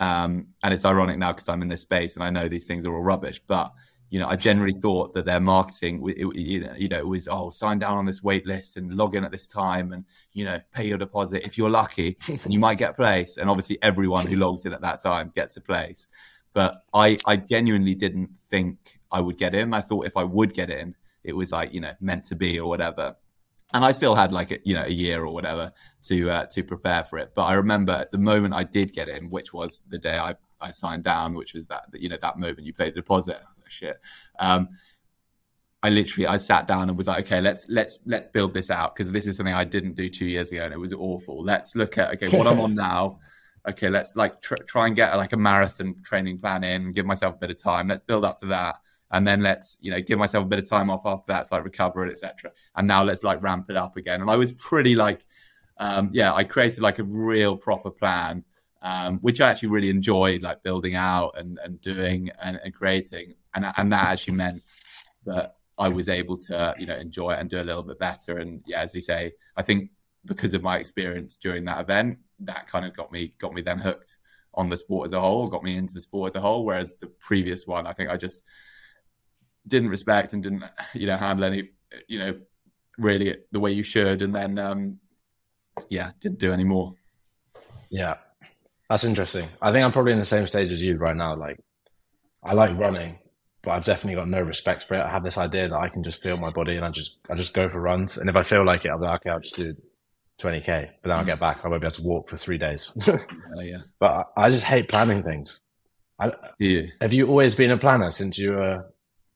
um, and it's ironic now because i'm in this space and i know these things are all rubbish but you know, I generally thought that their marketing, it, you know, you know, it was oh, sign down on this wait list and log in at this time, and you know, pay your deposit. If you're lucky, (laughs) and you might get a place. And obviously, everyone who logs in at that time gets a place. But I, I genuinely didn't think I would get in. I thought if I would get in, it was like you know meant to be or whatever. And I still had like a, you know a year or whatever to uh, to prepare for it. But I remember the moment I did get in, which was the day I I signed down, which was that you know that moment you pay the deposit. I was like, shit. Um, I literally I sat down and was like, okay, let's let's let's build this out because this is something I didn't do two years ago and it was awful. Let's look at okay what I'm (laughs) on now. Okay, let's like tr- try and get like a marathon training plan in, give myself a bit of time. Let's build up to that, and then let's you know give myself a bit of time off after that to like recover it, etc. And now let's like ramp it up again. And I was pretty like, um, yeah, I created like a real proper plan um, which I actually really enjoyed, like building out and, and doing and, and creating, and and that actually meant that I was able to you know enjoy it and do a little bit better. And yeah, as you say, I think because of my experience during that event, that kind of got me got me then hooked on the sport as a whole, got me into the sport as a whole. Whereas the previous one, I think I just didn't respect and didn't you know handle any you know really the way you should, and then um, yeah, didn't do any more. Yeah, that's interesting. I think I'm probably in the same stage as you right now. Like, I like running, but I've definitely got no respect for it. I have this idea that I can just feel my body and I just I just go for runs. And if I feel like it, I'll be like, okay, I'll just do 20k. But then I'll get back. I won't be able to walk for three days. uh, (laughs) yeah. But I, I, just hate planning things. I, yeah. Have you always been a planner since you were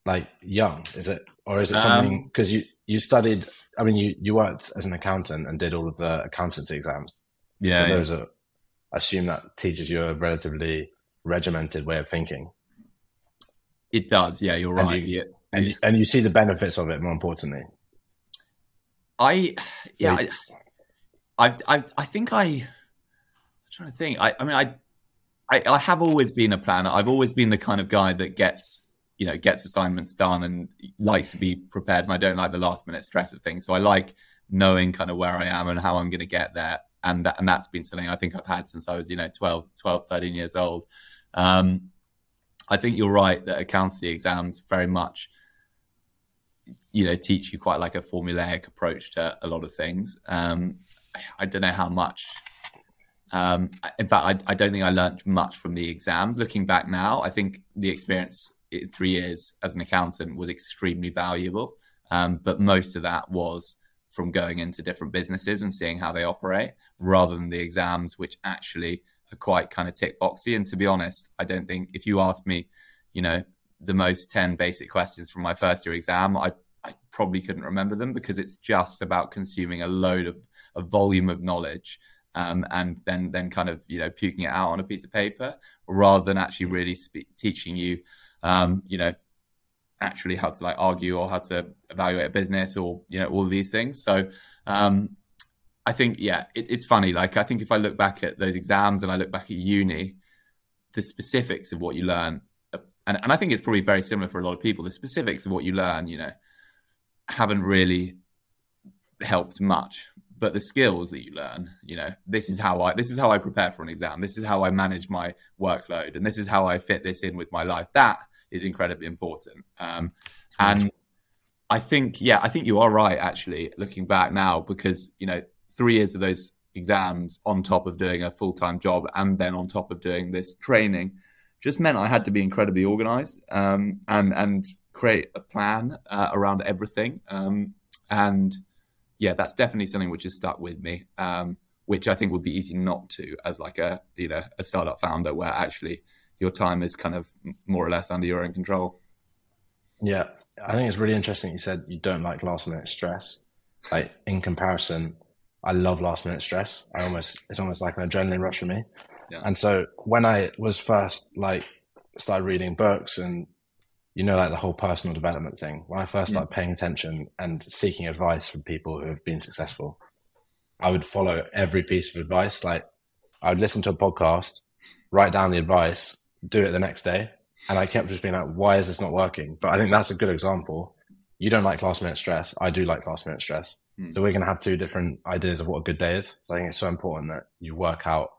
like young? Is it or is it something because um, you you studied? I mean, you you worked as an accountant and did all of the accountancy exams. Yeah, so yeah. those are assume that teaches you a relatively regimented way of thinking. It does, yeah, you're right. And you, yeah. and, and you see the benefits of it. More importantly, I yeah, so, I, I I think I. I'm trying to think. I I mean I, I I have always been a planner. I've always been the kind of guy that gets you know gets assignments done and likes to be prepared. And I don't like the last minute stress of things. So I like knowing kind of where I am and how I'm going to get there and that, and that's been something I think I've had since I was you know 12, 12 13 years old. Um, I think you're right that accountancy exams very much you know teach you quite like a formulaic approach to a lot of things. Um, I don't know how much. Um, in fact, I, I, don't think I learned much from the exams. Looking back now, I think the experience three years as an accountant was extremely valuable. Um, but most of that was from going into different businesses and seeing how they operate rather than the exams, which actually are quite kind of tick boxy. And to be honest, I don't think if you ask me, you know, the most 10 basic questions from my first year exam, I, I probably couldn't remember them because it's just about consuming a load of a volume of knowledge um, and then then kind of you know puking it out on a piece of paper rather than actually really teaching you um, you know actually how to like argue or how to evaluate a business or you know all of these things. So um, I think yeah, it, it's funny. Like I think if I look back at those exams and I look back at uni, the specifics of what you learn, uh, and, and I think it's probably very similar for a lot of people. The specifics of what you learn, you know, haven't really helped much. But the skills that you learn, you know, this is how I this is how I prepare for an exam. This is how I manage my workload, and this is how I fit this in with my life. That is incredibly important. Um, and I think, yeah, I think you are right. Actually, looking back now, because you know, three years of those exams on top of doing a full time job, and then on top of doing this training, just meant I had to be incredibly organized um, and and create a plan uh, around everything. Um, and yeah, that's definitely something which has stuck with me. Um, which I think would be easy not to as like a you know a startup founder where actually your time is kind of more or less under your own control. Yeah, I think it's really interesting. You said you don't like last minute stress. Like in comparison, I love last minute stress. I almost it's almost like an adrenaline rush for me. Yeah. And so when I was first like started reading books and you know like the whole personal development thing, when I first mm. started paying attention and seeking advice from people who have been successful, I would follow every piece of advice. Like I would listen to a podcast, write down the advice, do it the next day. And I kept just being like, why is this not working? But I think that's a good example. You don't like last minute stress. I do like last minute stress. Hmm. So we're going to have two different ideas of what a good day is. So I think it's so important that you work out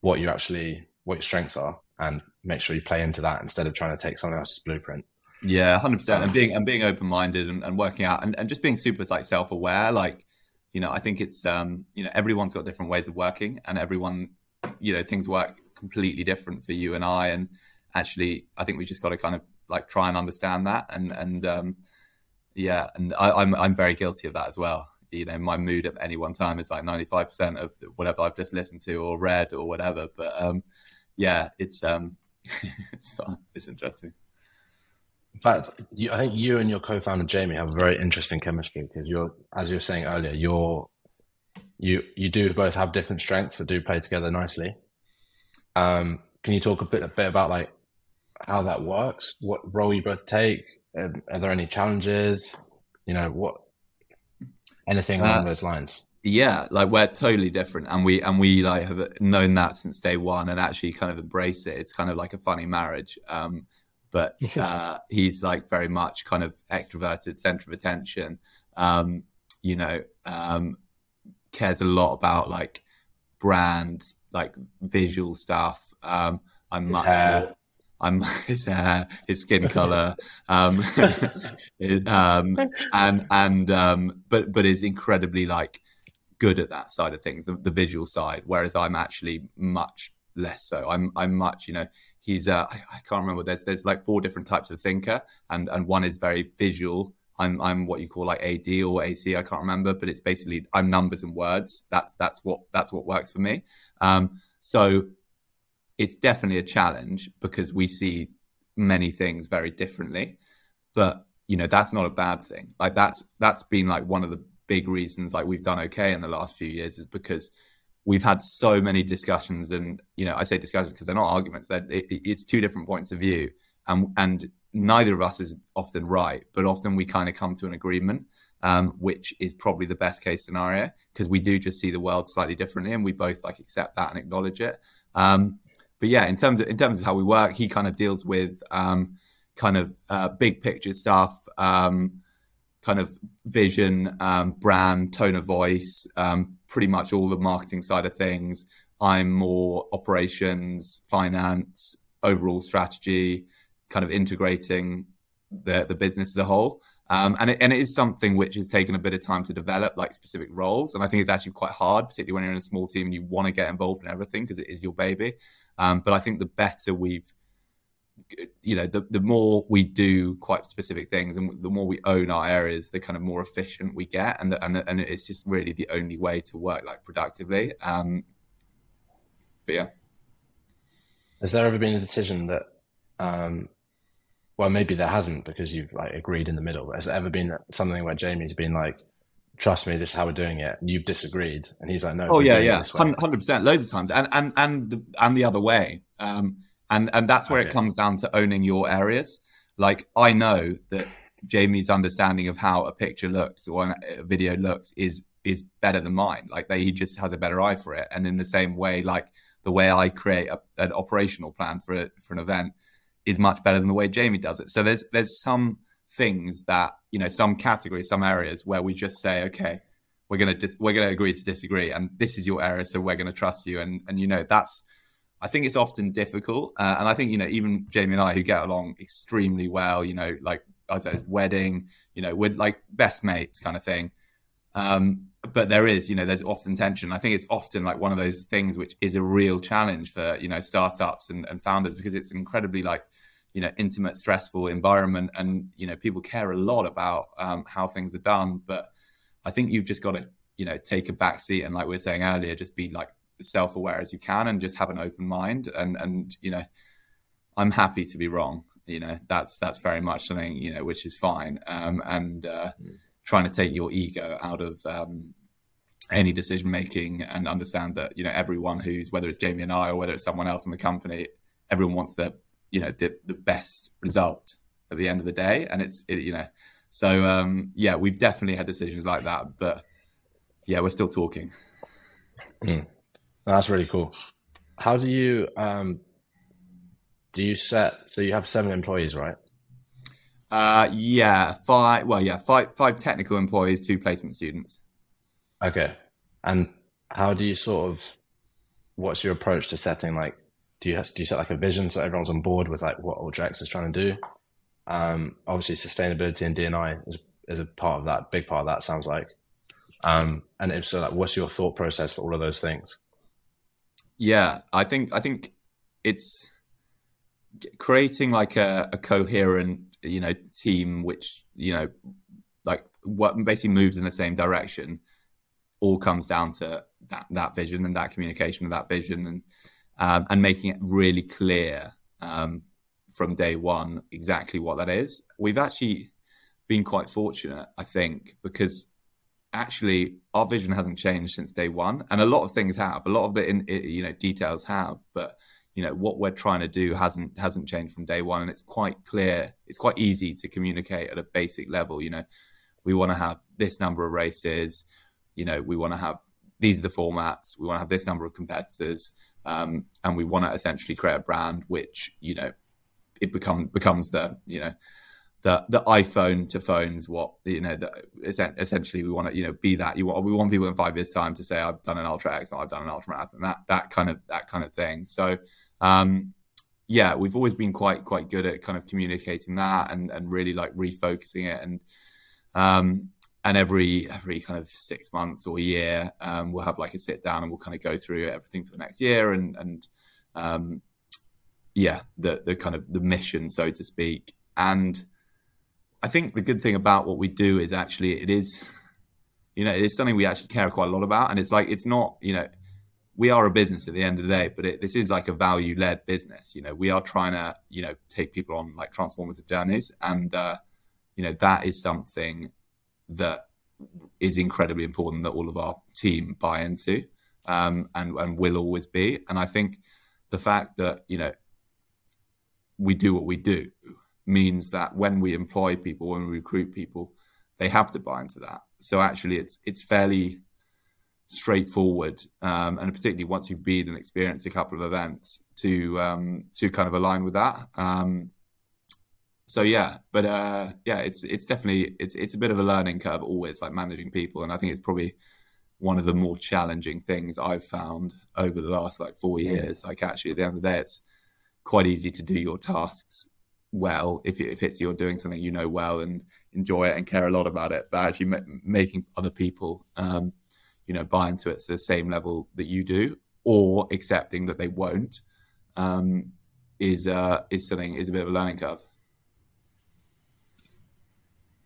what you actually, what your strengths are and make sure you play into that instead of trying to take someone else's blueprint. Yeah, hundred percent. And being and being open minded and, and, working out and, and just being super like self aware. Like, you know, I think it's um, you know, everyone's got different ways of working and everyone, you know, things work completely different for you and I. And actually, I think we just got to kind of like try and understand that. And and um, yeah, and I, I'm I'm very guilty of that as well. You know, my mood at any one time is like 95 percent of whatever I've just listened to or read or whatever. But um, yeah, it's um, (laughs) it's fun. It's interesting. In fact, you, I think you and your co-founder Jamie have a very interesting chemistry because you're, as you were saying earlier, you're you you do both have different strengths that do play together nicely. Um, can you talk a bit a bit about like how that works? What role you both take? Are, are there any challenges? You know what? Anything along uh, those lines? Yeah, like we're totally different, and we and we like have known that since day one, and actually kind of embrace it. It's kind of like a funny marriage. Um, but (laughs) uh, he's like very much kind of extroverted, center of attention. Um, you know, um, cares a lot about like brand, like visual stuff. Um, I'm his much hair. more. I'm (laughs) his hair, his skin (laughs) color, um, (laughs) it, um, and and um, but but is incredibly like good at that side of things, the, the visual side. Whereas I'm actually much less so. I'm I'm much you know he's uh, I, I, can't remember. There's there's like four different types of thinker, and and one is very visual, I'm I'm what you call like AD or AC. I can't remember, but it's basically I'm numbers and words. That's that's what that's what works for me. Um, so it's definitely a challenge because we see many things very differently. But you know that's not a bad thing. Like that's that's been like one of the big reasons like we've done okay in the last few years is because we've had so many discussions and you know i say discussions because they're not arguments that it, it's two different points of view and and neither of us is often right, but often we kind of come to an agreement, um, which is probably the best case scenario because we do just see the world slightly differently, and we both like accept that and acknowledge it. Um, but yeah, in terms of in terms of how we work, he kind of deals with um, kind of uh, big picture stuff, um, kind of vision, um, brand, tone of voice, um, pretty much all the marketing side of things. I'm more operations, finance, overall strategy kind of integrating the the business as a whole. Um, and it, and it is something which has taken a bit of time to develop, like specific roles. And I think it's actually quite hard, particularly when you're in a small team and you want to get involved in everything because it is your baby. Um, but I think the better we've, you know, the, the more we do quite specific things and the more we own our areas, the kind of more efficient we get. And, the, and, the, and it's just really the only way to work like productively. Um, but yeah. Has there ever been a decision that um, well, maybe there hasn't because you've like agreed in the middle. Has there ever been something where Jamie's been like, "Trust me, this is how we're doing it," and you've disagreed, and he's like, "No." Oh yeah, yeah, hundred percent, loads of times, and and and the, and the other way, um, and and that's where okay. it comes down to owning your areas. like I know that Jamie's understanding of how a picture looks or a video looks is is better than mine. Like they, he just has a better eye for it. And in the same way, like the way I create a, an operational plan for a, for an event is much better than the way Jamie does it. So there's there's some things that you know some categories, some areas where we just say, okay, we're gonna dis- we're gonna agree to disagree, and this is your area, so we're gonna trust you. And and you know that's I think it's often difficult, uh, and I think you know even Jamie and I who get along extremely well, you know, like I know, wedding, you know, we're like best mates kind of thing. Um, but there is, you know, there's often tension. I think it's often like one of those things which is a real challenge for, you know, startups and, and founders because it's incredibly like, you know, intimate, stressful environment. And, you know, people care a lot about um, how things are done. But I think you've just got to, you know, take a back seat and like we were saying earlier, just be like self aware as you can and just have an open mind. And, and, you know, I'm happy to be wrong. You know, that's, that's very much something, you know, which is fine. Um, and, uh, mm trying to take your ego out of um, any decision making and understand that you know everyone who's whether it's Jamie and I or whether it's someone else in the company, everyone wants the you know the, the best result at the end of the day, and it's it, you know so um, yeah, we've definitely had decisions like that, but yeah, we're still talking. Mm. That's really cool. How do you um, do you set? So you have seven employees, right? Uh, yeah, five. Well, yeah, five five technical employees, two placement students. Okay, and how do you sort of? What's your approach to setting like? Do you have, do you set like a vision so everyone's on board with like what Ultra is trying to do? Um, obviously, sustainability and DNI is is a part of that. Big part of that sounds like. Um, and if so, like, what's your thought process for all of those things? Yeah, I think I think it's creating like a, a coherent you know team which you know like what basically moves in the same direction all comes down to that that vision and that communication of that vision and um, and making it really clear um, from day one exactly what that is. We've actually been quite fortunate, I think, because actually our vision hasn't changed since day one, and a lot of things have. A lot of the in, you know details have, but you know what we're trying to do hasn't hasn't changed from day one. And it's quite clear it's quite easy to communicate at a basic level you know we want to have this number of races you know we want to have these are the formats we want to have this number of competitors um, and we want to essentially create a brand which you know it become becomes the you know the the iPhone to phones what you know essentially we want to you know be that. You want we want people in five years time to say I've done an ultra X or I've done an ultra marathon that that kind of that kind of thing. So um, yeah, we've always been quite quite good at kind of communicating that and and really like refocusing it. And um, and every every kind of six months or year um, we'll have like a sit down and we'll kind of go through everything for the next year and and um, yeah the the kind of the mission so to speak. And I think the good thing about what we do is actually it is you know it's something we actually care quite a lot about. And it's like it's not you know we are a business at the end of the day, but it, this is like a value led business. You know, we are trying to, you know, take people on like transformative journeys. And, uh, you know, that is something that is incredibly important that all of our team buy into um, and, and will always be. And I think the fact that, you know, we do what we do means that when we employ people, when we recruit people, they have to buy into that. So actually, it's it's fairly straightforward, um, and particularly once you've been and experienced a couple of events to um, to kind of align with that. Um, so yeah, but uh, yeah, it's it's definitely it's it's a bit of a learning curve always, like managing people, and I think it's probably one of the more challenging things I've found over the last like four years. Like actually, at the end of the day, it's quite easy to do your tasks well if, if it's you're doing something you know well and enjoy it and care a lot about it but actually ma- making other people um, you know, buy into it to the same level that you do, or accepting that they won't, um, is uh, is something is a bit of a learning curve.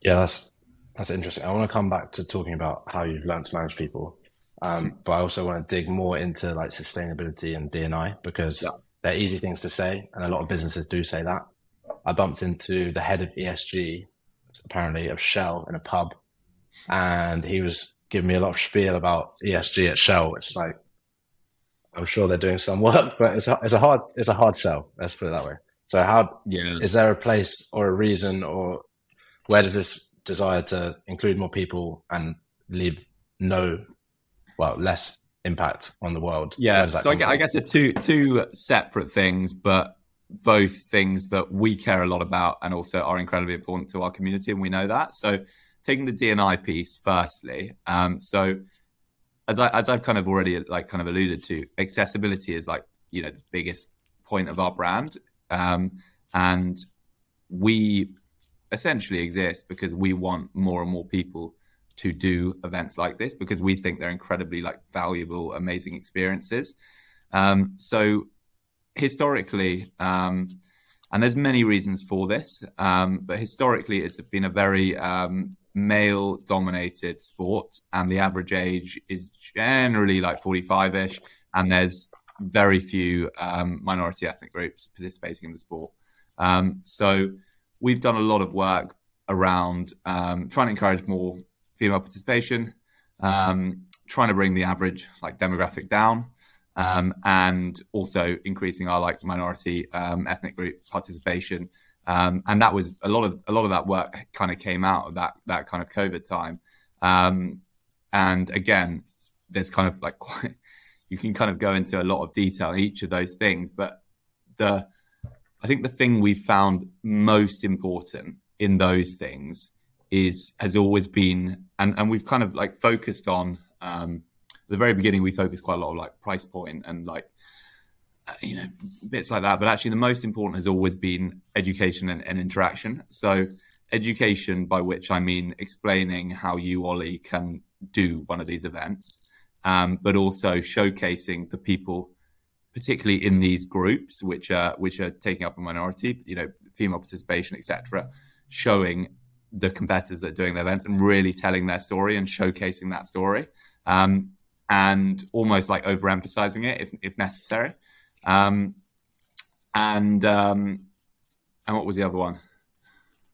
Yeah, that's that's interesting. I want to come back to talking about how you've learned to manage people, um, (laughs) but I also want to dig more into like sustainability and DNI because yeah. they're easy things to say, and a lot of businesses do say that. I bumped into the head of ESG, apparently of Shell, in a pub, and he was giving me a lot of spiel about ESG at Shell, which like, I'm sure they're doing some work, (laughs) but it's a, it's a hard, it's a hard sell. Let's put it that way. So how yeah. is there a place or a reason or where does this desire to include more people and leave no well less impact on the world? Yeah, so I, guess, I guess they're two two separate things, but both things that we care a lot about and also are incredibly important to our community, and we know that. So taking the DNI piece firstly, um, so as I as I've kind of already like kind of alluded to, accessibility is like you know the biggest point of our brand, um, and we essentially exist because we want more and more people to do events like this because we think they're incredibly like valuable, amazing experiences. Um, so historically, um, and there's many reasons for this, um, but historically it's been a very um, male dominated sport and the average age is generally like 45 ish and there's very few um, minority ethnic groups participating in the sport. Um, so we've done a lot of work around um, trying to encourage more female participation, um, trying to bring the average like demographic down, um, and also increasing our like minority um, ethnic group participation. Um, and that was a lot of a lot of that work kind of came out of that that kind of COVID time. Um, and again, there's kind of like quite, (laughs) you can kind of go into a lot of detail in each of those things, but the I think the thing we found most important in those things is has always been, and and we've kind of like focused on um, the very beginning. We focused quite a lot of like price point and like you know bits like that. But actually, the most important has always been education and, and interaction. So education, by which I mean explaining how you Ollie can do one of these events, um, but also showcasing the people particularly in these groups which are which are taking up a minority, you know, female participation, etc., showing the competitors that are doing the events and really telling their story and showcasing that story, um, and almost like overemphasizing it if if necessary. Um, and um, and what was the other one?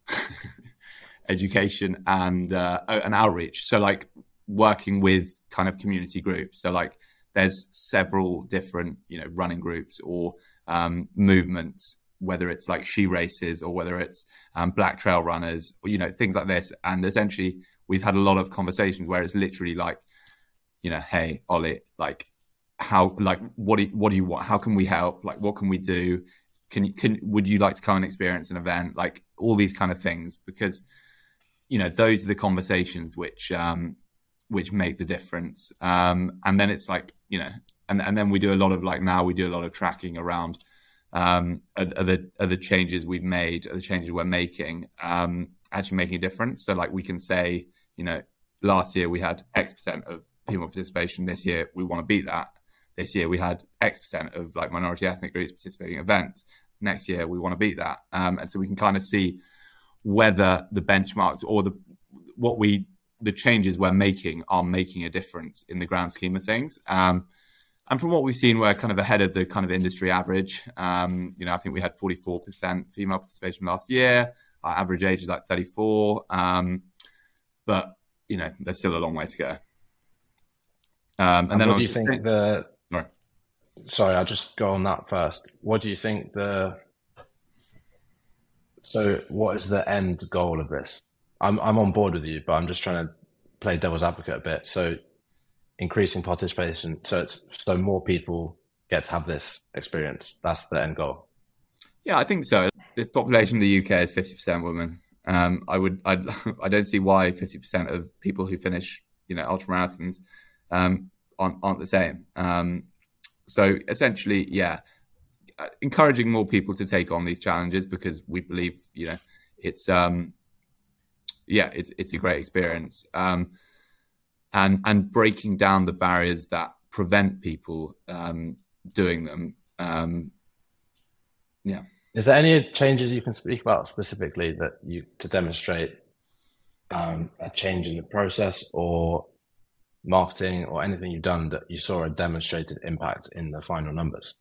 (laughs) Education and uh, oh, and outreach. So like working with kind of community groups. So like there's several different you know running groups or um, movements whether it's like she races or whether it's um, black trail runners or you know things like this and essentially we've had a lot of conversations where it's literally like you know hey ollie like how like what do what do you want how can we help like what can we do can you can would you like to come and experience an event like all these kind of things because you know those are the conversations which um which make the difference. Um, and then it's like you know, and and then we do a lot of like now we do a lot of tracking around um, are, are the are the changes we've made, are the changes we're making, um, actually making a difference. So like we can say, you know, last year we had X percent of female participation. This year we want to beat that. This year we had X percent of like minority ethnic groups participating in events. Next year we want to beat that, um, and so we can kind of see whether the benchmarks or the what we the changes we're making are making a difference in the grand scheme of things. Um, and from what we've seen, we're kind of ahead of the kind of industry average. Um, you know, I think we had 44% female participation last year. Our average age is like 34. Um, but, you know, there's still a long way to go. Um, and, and then what do you think the. Sorry. Sorry, I'll just go on that first. What do you think the. So, what is the end goal of this? I'm I'm on board with you, but I'm just trying to play devil's advocate a bit. So increasing participation, so it's so more people get to have this experience. That's the end goal. Yeah, I think so. The population of the UK is fifty percent women. Um, I would I (laughs) I don't see why fifty percent of people who finish you know ultra marathons um, aren't aren't the same. Um, so essentially, yeah, encouraging more people to take on these challenges because we believe you know it's um yeah, it's it's a great experience. Um, and and breaking down the barriers that prevent people um, doing them. Um, yeah. Is there any changes you can speak about specifically that you to demonstrate um, a change in the process or marketing or anything you've done that you saw a demonstrated impact in the final numbers?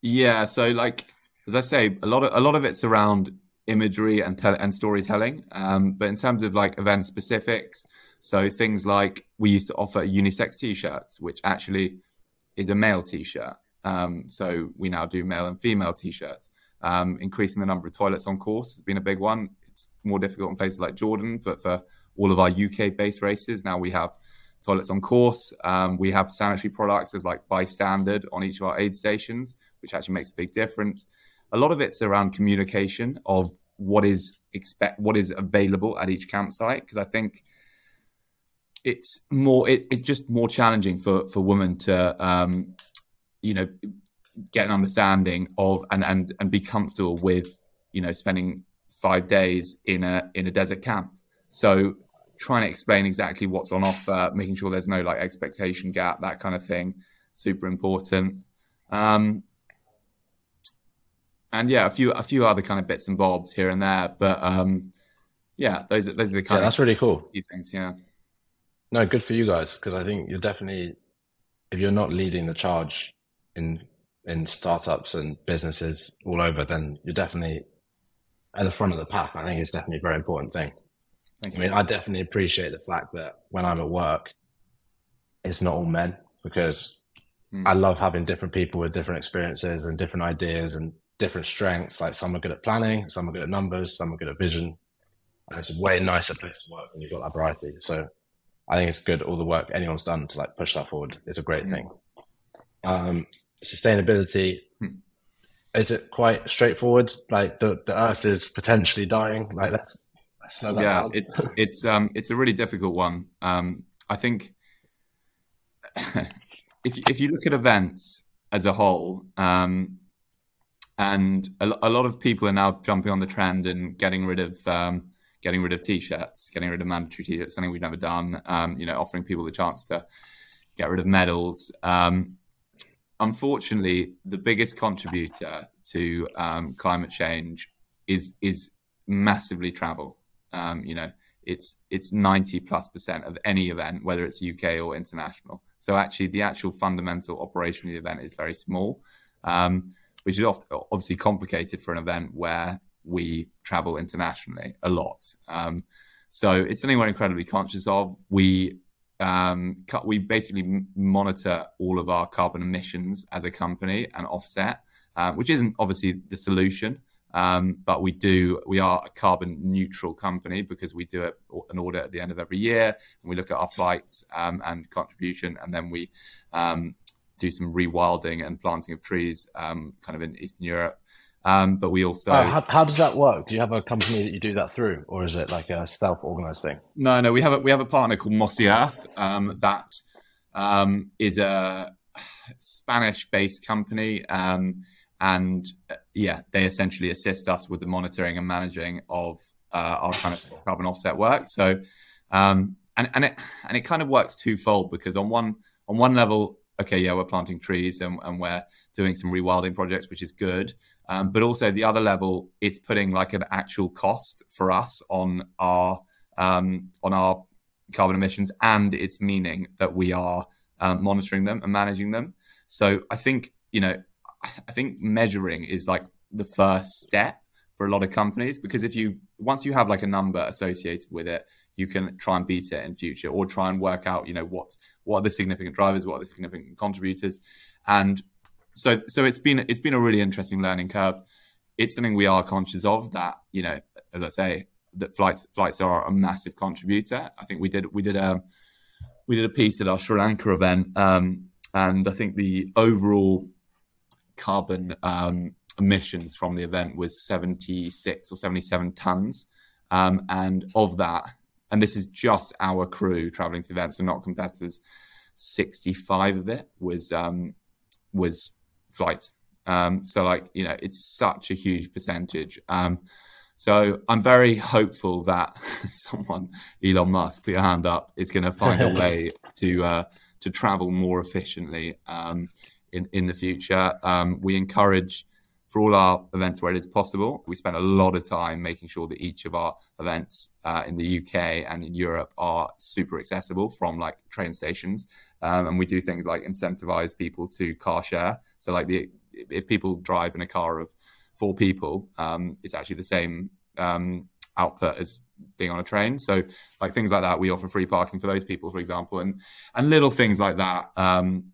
Yeah. So like as I say, a lot of a lot of it's around imagery and te- and storytelling. Um, but in terms of like event specifics, so things like we used to offer unisex t-shirts, which actually is a male t-shirt. Um, so we now do male and female t-shirts. Um, increasing the number of toilets on course has been a big one. It's more difficult in places like Jordan, but for all of our UK based races, now we have toilets on course. Um, we have sanitary products as like by standard on each of our aid stations, which actually makes a big difference. A lot of it's around communication of what is expect what is available at each campsite because I think it's more it, it's just more challenging for for women to um, you know get an understanding of and and and be comfortable with you know spending five days in a in a desert camp. So trying to explain exactly what's on offer, making sure there's no like expectation gap, that kind of thing, super important. Um, and yeah, a few a few other kind of bits and bobs here and there, but um, yeah, those are those are the kind. Yeah, that's really cool. Things, yeah. No, good for you guys because I think you're definitely if you're not leading the charge in in startups and businesses all over, then you're definitely at the front of the pack. I think it's definitely a very important thing. I mean, I definitely appreciate the fact that when I'm at work, it's not all men because mm. I love having different people with different experiences and different ideas and different strengths. Like some are good at planning, some are good at numbers, some are good at vision. And it's a way nicer place to work when you've got that variety. So I think it's good all the work anyone's done to like push that forward. is a great mm. thing. Um, sustainability. Hmm. Is it quite straightforward? Like the, the earth is potentially dying. Like that's yeah, down. it's it's um it's a really difficult one. Um, I think (laughs) if if you look at events as a whole, um, and a, a, lot of people are now jumping on the trend and getting rid of um, getting rid of t-shirts, getting rid of mandatory t-shirts, something we've never done. Um, you know, offering people the chance to get rid of medals. Um, unfortunately, the biggest contributor to um, climate change is is massively travel. Um, you know, it's it's 90 plus percent of any event, whether it's UK or international. So actually, the actual fundamental operation of the event is very small, um, which is obviously complicated for an event where we travel internationally a lot. Um, so it's something we're incredibly conscious of. We um, we basically monitor all of our carbon emissions as a company and offset, uh, which isn't obviously the solution. Um, but we do, we are a carbon neutral company because we do an audit at the end of every year and we look at our flights um, and contribution and then we um, do some rewilding and planting of trees um, kind of in Eastern Europe. Um, but we also. Uh, how, how, does that work? Do you have a company that you do that through, or is it like a self-organized thing? No, no. We have a we have a partner called Mossy Earth um, that is a Spanish-based company, um, and uh, yeah, they essentially assist us with the monitoring and managing of uh, our kind of carbon offset work. So, um, and and it and it kind of works twofold because on one on one level, okay, yeah, we're planting trees and, and we're doing some rewilding projects, which is good. Um, but also the other level, it's putting like an actual cost for us on our um, on our carbon emissions, and it's meaning that we are um, monitoring them and managing them. So I think you know I think measuring is like the first step for a lot of companies because if you once you have like a number associated with it, you can try and beat it in future or try and work out you know what what are the significant drivers, what are the significant contributors, and so so it's been it's been a really interesting learning curve. It's something we are conscious of that you know as I say that flights flights are a massive contributor. I think we did we did a we did a piece at our Sri Lanka event, um, and I think the overall carbon um, emissions from the event was 76 or 77 tons. Um, and of that, and this is just our crew traveling to the event, so not competitors, 65 of it was um, was flights. Um, so like you know, it's such a huge percentage. Um, so I'm very hopeful that (laughs) someone, Elon Musk, put your hand up, is going to find a (laughs) way to uh, to travel more efficiently. Um, in, in the future. Um, we encourage for all our events where it is possible. We spend a lot of time making sure that each of our events uh, in the UK and in Europe are super accessible from like train stations. Um, and we do things like incentivize people to car share. So like the if people drive in a car of four people, um, it's actually the same um, output as being on a train. So like things like that, we offer free parking for those people, for example, and and little things like that. Um,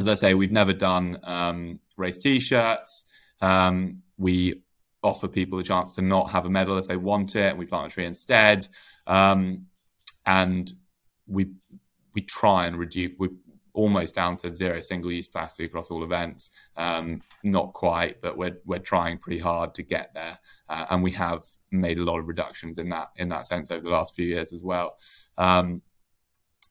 as I say, we've never done um, race t-shirts. Um, we offer people the chance to not have a medal if they want it, and we plant a tree instead. Um, and we we try and reduce. We almost down to zero single use plastic across all events. Um, not quite, but we're we're trying pretty hard to get there, uh, and we have made a lot of reductions in that in that sense over the last few years as well. Um,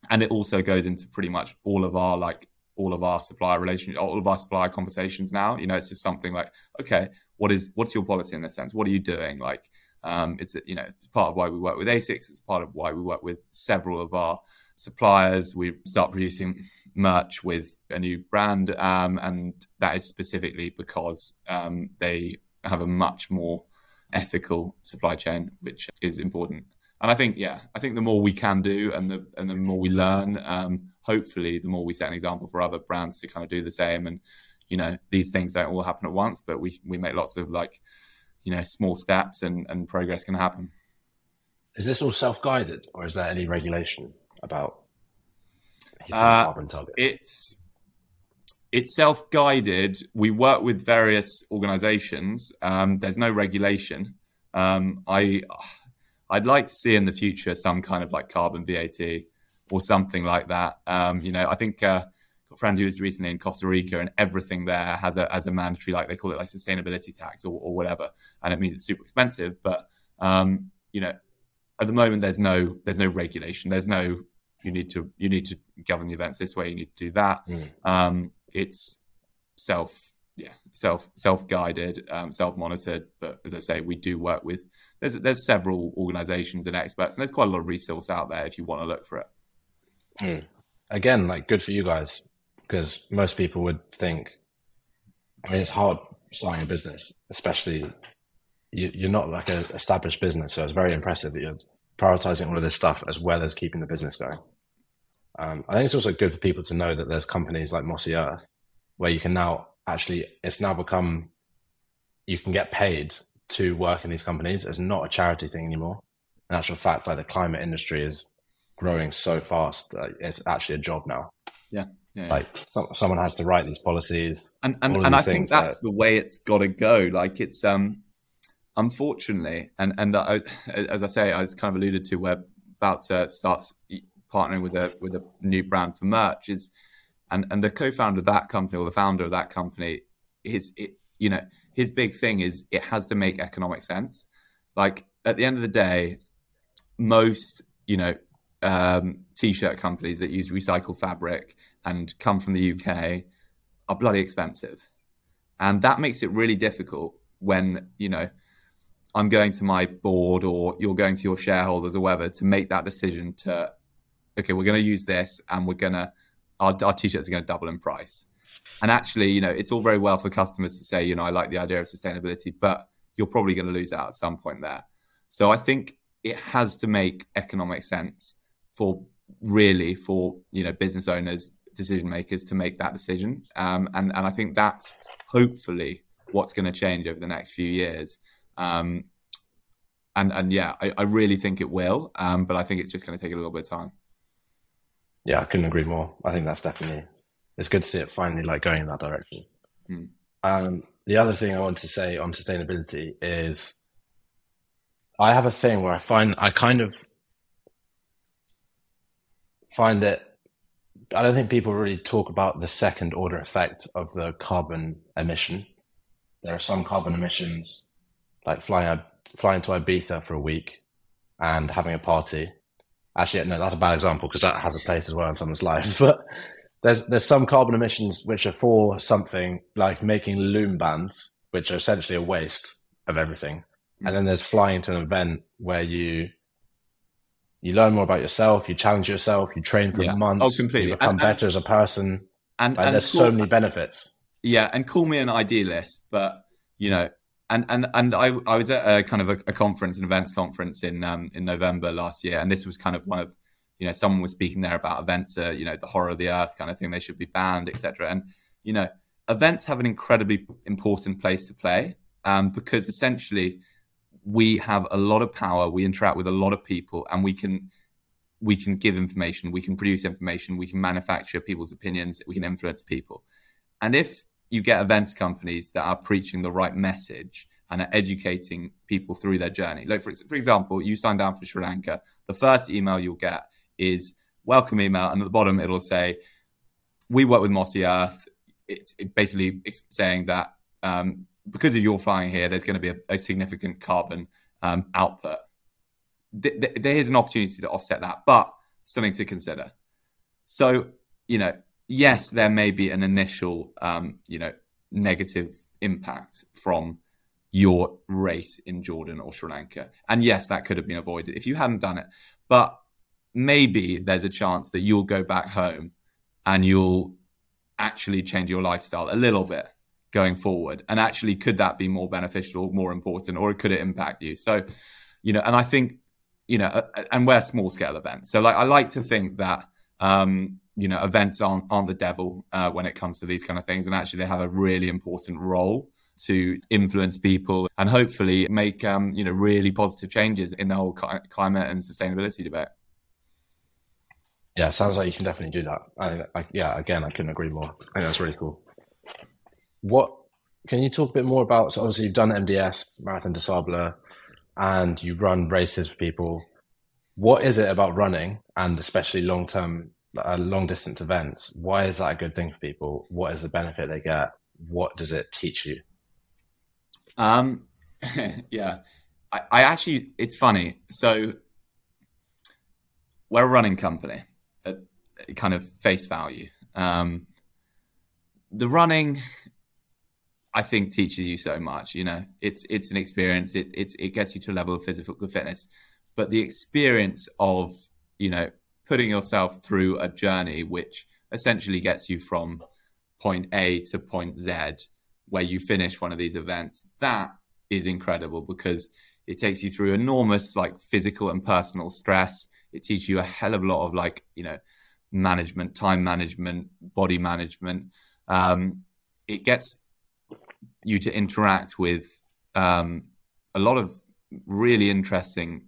and it also goes into pretty much all of our like all of our supplier relations, all of our supplier conversations now. You know, it's just something like, okay, what is what's your policy in this sense? What are you doing? Like, um, it's you know part of why we work with Asics. It's part of why we work with several of our suppliers. We start producing merch with a new brand, um, and that is specifically because um, they have a much more ethical supply chain, which is important. And I think, yeah, I think the more we can do, and the and the more we learn, um, hopefully, the more we set an example for other brands to kind of do the same. And you know, these things don't all happen at once, but we we make lots of like, you know, small steps, and and progress can happen. Is this all self guided, or is there any regulation about uh, carbon targets? It's it's self guided. We work with various organisations. Um, there's no regulation. Um, I I'd like to see in the future some kind of like carbon VAT or something like that. Um, you know, I think uh, a friend who was recently in Costa Rica and everything there has a as a mandatory like they call it like sustainability tax or, or whatever, and it means it's super expensive. But um, you know, at the moment there's no there's no regulation. There's no you need to you need to govern the events this way. You need to do that. Mm. Um, it's self yeah self self guided, um, self monitored. But as I say, we do work with there's there's several organisations and experts, and there's quite a lot of resource out there if you want to look for it. Mm. Again, like good for you guys because most people would think. I mean, it's hard starting a business, especially you, are not like an established business, so it's very impressive that you're prioritizing all of this stuff as well as keeping the business going. Um, I think it's also good for people to know that there's companies like Mossy Earth where you can now actually, it's now become, you can get paid to work in these companies. It's not a charity thing anymore. In actual fact, like the climate industry is growing so fast that it's actually a job now. Yeah. Yeah, like so, someone has to write these policies and and, and i think that's that... the way it's got to go like it's um unfortunately, and and I, as I say, I was kind of alluded to, we're about to start partnering with a with a new brand for merch. Is and and the co-founder of that company or the founder of that company is it, you know his big thing is it has to make economic sense. Like at the end of the day, most you know um, t-shirt companies that use recycled fabric and come from the UK are bloody expensive, and that makes it really difficult when you know I'm going to my board or you're going to your shareholders or whatever to make that decision to, okay, we're going to use this and we're going to, our, our t-shirts are going to double in price. And actually, you know, it's all very well for customers to say, you know, I like the idea of sustainability, but you're probably going to lose out at some point there. So I think it has to make economic sense for really for, you know, business owners, decision makers to make that decision. Um, and, and I think that's hopefully what's going to change over the next few years. Um, and and yeah, I, I, really think it will. Um, but I think it's just going to take a little bit of time. Yeah, I couldn't agree more. I think that's definitely it's good to see it finally like going in that direction. Hmm. Um, the other thing I want to say on sustainability is I have a thing where I find I kind of find that I don't think people really talk about the second order effect of the carbon emission. There are some carbon emissions like flying flying to Ibiza for a week and having a party. Actually, no, that's a bad example because that has a place as well in someone's (laughs) life. But there's there's some carbon emissions which are for something like making loom bands, which are essentially a waste of everything. Hmm. And then there's flying to an event where you you learn more about yourself, you challenge yourself, you train for yeah. months, oh, completely. you become and, better and, as a person. And, like, and there's so many benefits. Yeah, and call me an idealist, but you know, and and and I I was at a kind of a, a conference, an events conference in um, in November last year, and this was kind of one of you know someone was speaking there about events, uh, you know, the horror of the earth kind of thing. They should be banned, etc. And you know, events have an incredibly important place to play um, because essentially we have a lot of power. We interact with a lot of people, and we can we can give information, we can produce information, we can manufacture people's opinions, we can influence people. And if you get events companies that are preaching the right message and are educating people through their journey. Like for, for example, you sign down for Sri Lanka, the first email you'll get is welcome email, and at the bottom it'll say, "We work with Mossy Earth." It's basically saying that um, because of your flying here, there's going to be a, a significant carbon um, output. Th- th- there is an opportunity to offset that, but something to consider. So, you know, yes, there may be an initial, um, you know, negative impact from your race in Jordan or Sri Lanka. And yes, that could have been avoided if you hadn't done it. But maybe there's a chance that you'll go back home and you'll actually change your lifestyle a little bit going forward. And actually, could that be more beneficial, more important, or could it impact you? So, you know, and I think, you know, and we're small scale events. So, like, I like to think that, um, you know, events aren't, aren't the devil uh, when it comes to these kind of things. And actually, they have a really important role to influence people and hopefully make um, you know really positive changes in the whole climate and sustainability debate. Yeah, sounds like you can definitely do that. I, I, yeah, again, I couldn't agree more. I think that's really cool. What can you talk a bit more about? So obviously, you've done MDS Marathon des Sables, and you run races for people. What is it about running, and especially long term, uh, long distance events? Why is that a good thing for people? What is the benefit they get? What does it teach you? Um, (laughs) yeah, I, I actually, it's funny. So we're a running company at kind of face value. Um, the running, I think, teaches you so much. You know, it's it's an experience. It it's it gets you to a level of physical fitness, but the experience of you know putting yourself through a journey which essentially gets you from point A to point Z where you finish one of these events, that is incredible because it takes you through enormous like physical and personal stress. It teaches you a hell of a lot of like, you know, management, time management, body management. Um, it gets you to interact with um, a lot of really interesting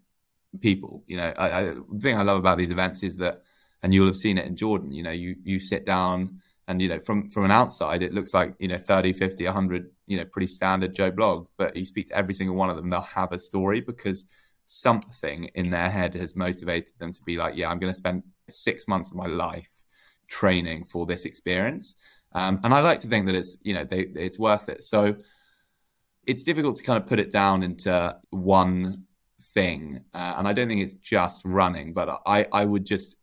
people. You know, I, I, the thing I love about these events is that, and you'll have seen it in Jordan. You know, you you sit down and you know from from an outside it looks like you know 30 50 100 you know pretty standard Joe Bloggs but you speak to every single one of them they'll have a story because something in their head has motivated them to be like yeah i'm going to spend six months of my life training for this experience um, and i like to think that it's you know they, it's worth it so it's difficult to kind of put it down into one thing uh, and i don't think it's just running but i i would just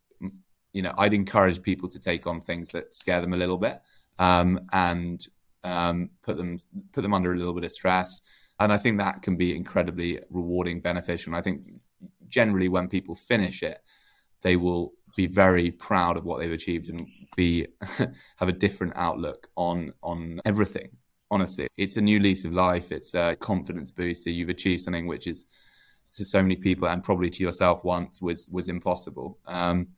you know, I'd encourage people to take on things that scare them a little bit um, and um, put them put them under a little bit of stress. And I think that can be incredibly rewarding, beneficial. And I think generally when people finish it, they will be very proud of what they've achieved and be (laughs) have a different outlook on on everything. Honestly, it's a new lease of life. It's a confidence booster. You've achieved something which is to so many people and probably to yourself once was was impossible. Um,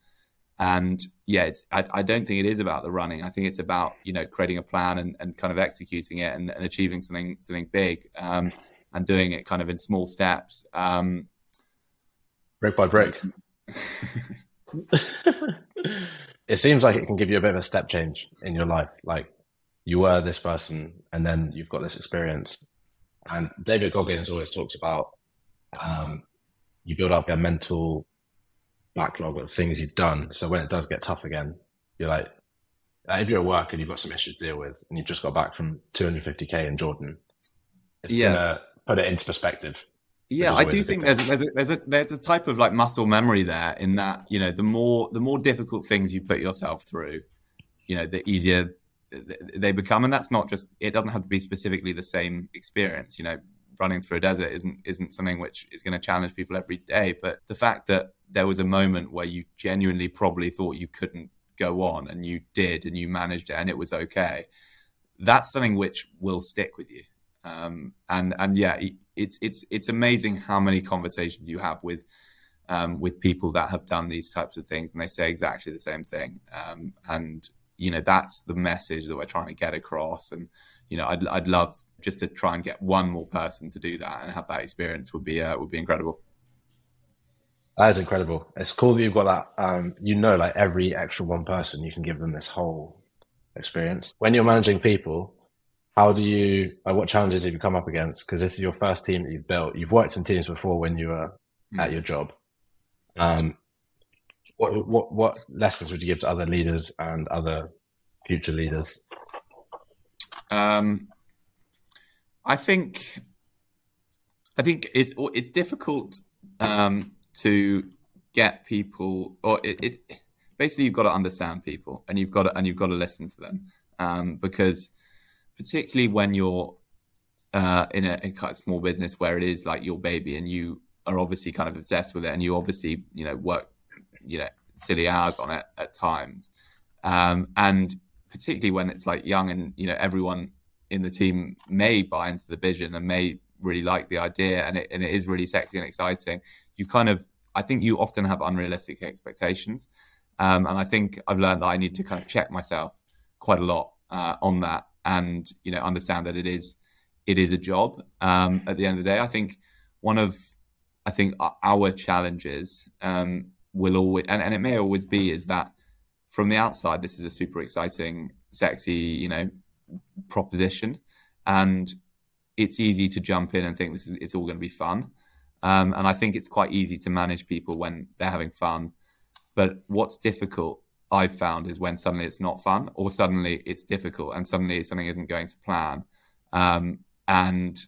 and yeah, it's, I, I, don't think it is about the running. I think it's about you know creating a plan and, and kind of executing it and, and achieving something something big um, and doing it kind of in small steps, um, brick by brick. (laughs) it seems like it can give you a bit of a step change in your life. Like you were this person, and then you've got this experience. And David Goggins always talks about um, you build up a mental backlog of things you've done. So when it does get tough again, you're like, if you're at work and you've got some issues to deal with, and you've just got back from 250k in Jordan, it's yeah. gonna put it into perspective. Yeah, I do think there's a, there's a, there's a there's a type of like muscle memory there in that you know the more the more difficult things you put yourself through, you know, the easier they become, and that's not just it doesn't have to be specifically the same experience. You know, running through a desert isn't isn't something which is going to challenge people every day, but the fact that there was a moment where you genuinely probably thought you couldn't go on and you did and you managed it and it was okay that's something which will stick with you. Um, and and yeah it's it's it's amazing how many conversations you have with um, with people that have done these types of things and they say exactly the same thing um, and you know that's the message that we're trying to get across and you know I'd, I'd love just to try and get one more person to do that and have that experience would be uh, would be incredible that is incredible. It's cool that you've got that. Um, you know, like every extra one person, you can give them this whole experience. When you're managing people, how do you uh, what challenges have you come up against? Because this is your first team that you've built. You've worked in teams before when you were mm. at your job. Um, what what what lessons would you give to other leaders and other future leaders? Um, i think i think it's it's difficult um, to get people or it, it basically you've got to understand people and you've got to and you've got to listen to them. Um, because particularly when you're uh, in a, a kind of small business where it is like your baby and you are obviously kind of obsessed with it and you obviously you know work you know silly hours on it at times. Um, and particularly when it's like young and you know everyone in the team may buy into the vision and may really like the idea and it, and it is really sexy and exciting. You kind of i think you often have unrealistic expectations. Um, and i think i've learned that i need to kind of check myself quite a lot uh, on that and you know understand that it is it is a job um, at the end of the day. I think one of I think our challenges um, will always and, and it may always be is that from the outside this is a super exciting, sexy you know proposition, and it's easy to jump in and think this is it's all going to be fun. Um, and I think it's quite easy to manage people when they're having fun. But what's difficult I've found is when suddenly it's not fun or suddenly it's difficult and suddenly something isn't going to plan. Um, and,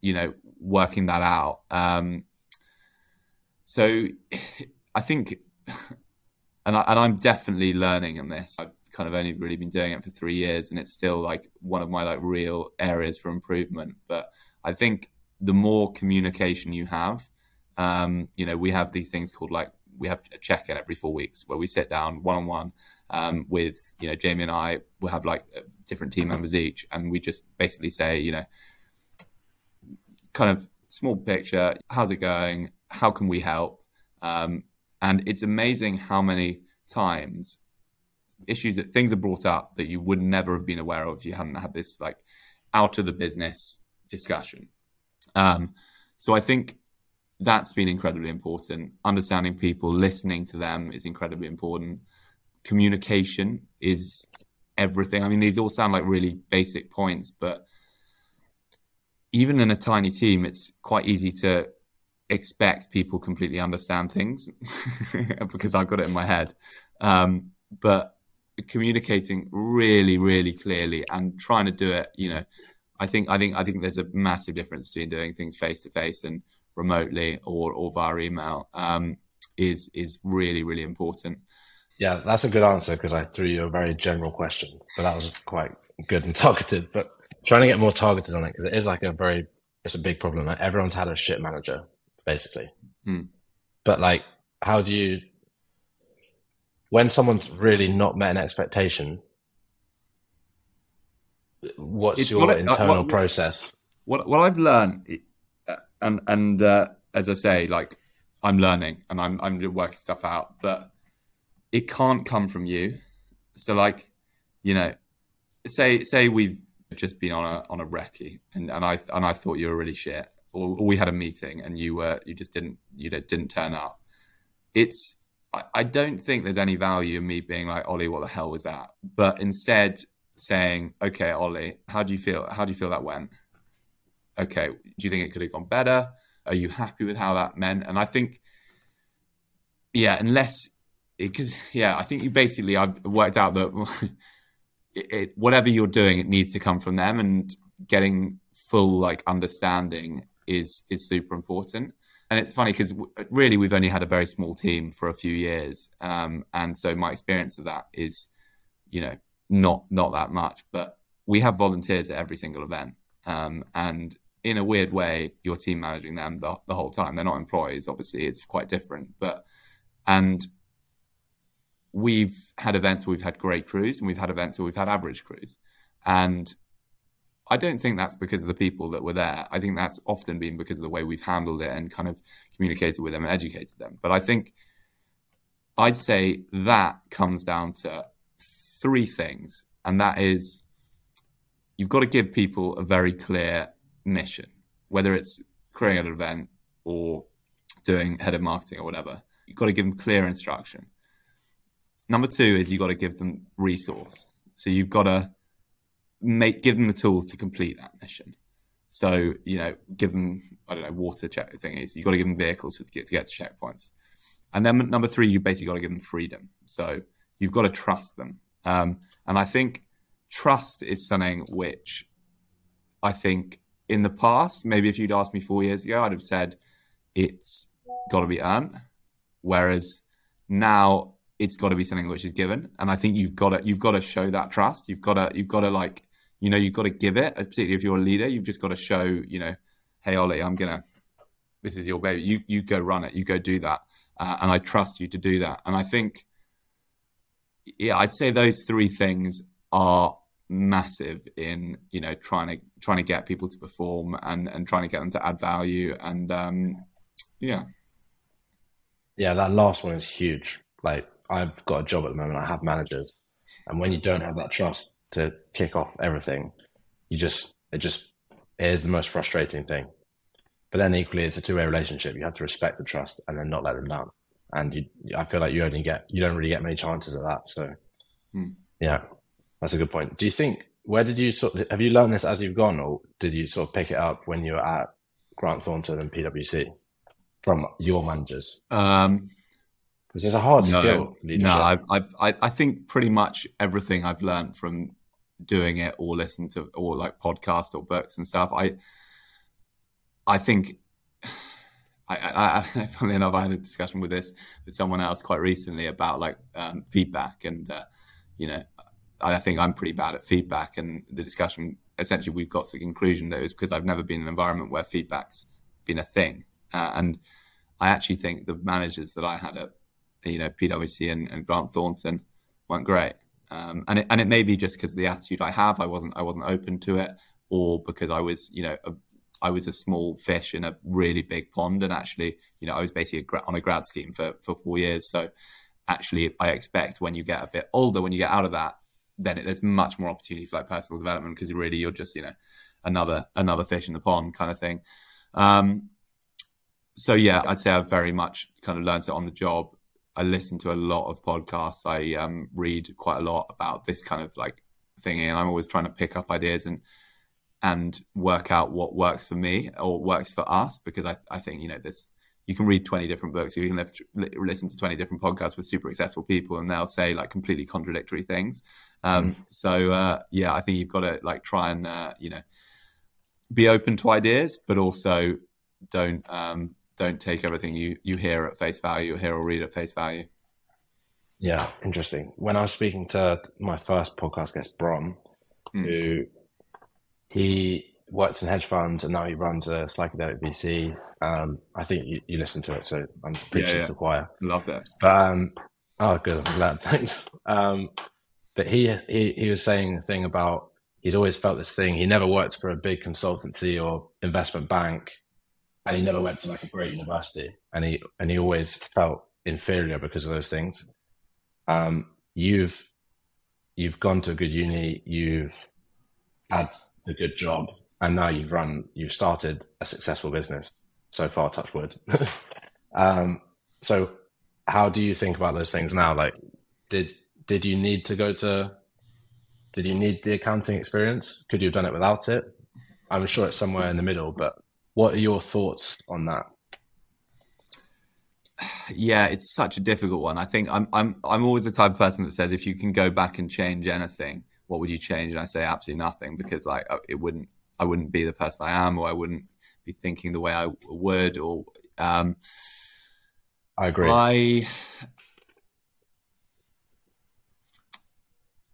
you know, working that out. Um, so I think, and, I, and I'm definitely learning in this. I've kind of only really been doing it for three years and it's still like one of my like real areas for improvement. But I think the more communication you have, um, you know, we have these things called like we have a check in every four weeks where we sit down one on one with you know Jamie and I. We'll have like uh, different team members each, and we just basically say you know kind of small picture. How's it going? How can we help? Um, and it's amazing how many times issues that things are brought up that you would never have been aware of if you hadn't had this like out of the business discussion. Um, so I think that's been incredibly important. Understanding people, listening to them is incredibly important. Communication is everything. I mean, these all sound like really basic points, but even in a tiny team, it's quite easy to expect people completely understand things (laughs) because I've got it in my head. Um, but communicating really, really clearly and trying to do it, you know, I think I think I think there's a massive difference between doing things face to face and remotely or or via email um, is is really really important. Yeah, that's a good answer because I threw you a very general question, but that was quite good and (laughs) targeted. But trying to get more targeted on it because it is like a very it's a big problem. Like everyone's had a shit manager basically, hmm. but like how do you when someone's really not met an expectation? What's it's your what, internal what, process? What what I've learned and and uh, as I say, like I'm learning and I'm I'm working stuff out, but it can't come from you. So like, you know, say say we've just been on a on a recce and, and I and I thought you were really shit, or, or we had a meeting and you were you just didn't you know, didn't turn up. It's I, I don't think there's any value in me being like Ollie, what the hell was that? But instead saying, okay, Ollie, how do you feel? How do you feel that went? Okay, do you think it could have gone better? Are you happy with how that meant? And I think, yeah, unless because yeah, I think you basically I've worked out that (laughs) it, it, whatever you're doing, it needs to come from them, and getting full like understanding is is super important. And it's funny because really we've only had a very small team for a few years, um, and so my experience of that is, you know, not not that much. But we have volunteers at every single event, um, and in a weird way, your team managing them the, the whole time. They're not employees, obviously, it's quite different. But, and we've had events where we've had great crews and we've had events where we've had average crews. And I don't think that's because of the people that were there. I think that's often been because of the way we've handled it and kind of communicated with them and educated them. But I think I'd say that comes down to three things. And that is you've got to give people a very clear mission, whether it's creating an event or doing head of marketing or whatever. You've got to give them clear instruction. Number two is you've got to give them resource. So you've got to make give them the tools to complete that mission. So you know, give them I don't know water check thing is you've got to give them vehicles to get to get to checkpoints, and then number three, you basically got to give them freedom. So you've got to trust them, um, and I think trust is something which I think in the past, maybe if you'd asked me four years ago, I'd have said it's got to be earned, whereas now it's got to be something which is given, and I think you've got to you've got to show that trust. You've got to you've got to like you know you've got to give it, particularly if you're a leader. You've just got to show you know, hey Ollie, I'm gonna this is your baby. You you go run it. You go do that, uh, and I trust you to do that. And I think yeah, I'd say those three things are massive in you know trying to trying to get people to perform and and trying to get them to add value. And um yeah. Yeah that last one is huge. Like i've got a job at the moment. I have managers. And when you don't have that trust to kick off everything you just it just it is the most frustrating thing. But then equally it's a two-way relationship. You have to respect the trust and then not let them down. And you i feel like you only get you don't really get many chances at that. So hmm. yeah that's a good point. Do you think where did you sort of, have you learned this as you've gone, or did you sort of pick it up when you were at Grant Thornton and PwC from your managers? Um, because it's a hard no, skill. Leadership. No, I've, I've, I, I think pretty much everything I've learned from doing it or listen to or like podcast or books and stuff. I, I think (sighs) I, I, I, (laughs) funnily enough, I had a discussion with this with someone else quite recently about like um, feedback, and uh, you know, I think I'm pretty bad at feedback. And the discussion essentially we've got to the conclusion that it was because I've never been in an environment where feedback's been a thing. Uh, and I actually think the managers that I had at you know PwC and, and Grant Thornton weren't great. Um, and it, and it may be just because of the attitude I have. I wasn't I wasn't open to it, or because I was you know a, I was a small fish in a really big pond, and actually you know I was basically a, on a grad scheme for for four years. So actually, I expect when you get a bit older, when you get out of that, then it, there's much more opportunity for like personal development because really you're just you know another another fish in the pond kind of thing. Um, so yeah, I'd say I've very much kind of learned it on the job. I listen to a lot of podcasts. I um, read quite a lot about this kind of like thing, and I'm always trying to pick up ideas and and work out what works for me or works for us because I, I think you know this you can read 20 different books you can live, listen to 20 different podcasts with super successful people and they'll say like completely contradictory things um, mm. So uh, yeah, I think you've got to like try and uh, you know be open to ideas, but also don't um, don't take everything you you hear at face value, or hear or read at face value. Yeah, interesting. When I was speaking to my first podcast guest, Bron, mm. who he works in hedge funds and now he runs a psychedelic VC. Um, I think you, you listen to it, so I'm preaching yeah, yeah. to the choir. Love that. Um, oh, good. I'm glad. (laughs) Thanks. Um, but he, he he was saying a thing about he's always felt this thing. He never worked for a big consultancy or investment bank, and he never went to like a great university. And he and he always felt inferior because of those things. Um, you've you've gone to a good uni, you've had the good job, and now you've run, you've started a successful business so far. Touch wood. (laughs) um, so, how do you think about those things now? Like, did did you need to go to did you need the accounting experience could you have done it without it i'm sure it's somewhere in the middle but what are your thoughts on that yeah it's such a difficult one i think i'm i'm i'm always the type of person that says if you can go back and change anything what would you change and i say absolutely nothing because like uh, it wouldn't i wouldn't be the person i am or i wouldn't be thinking the way i would or um i agree i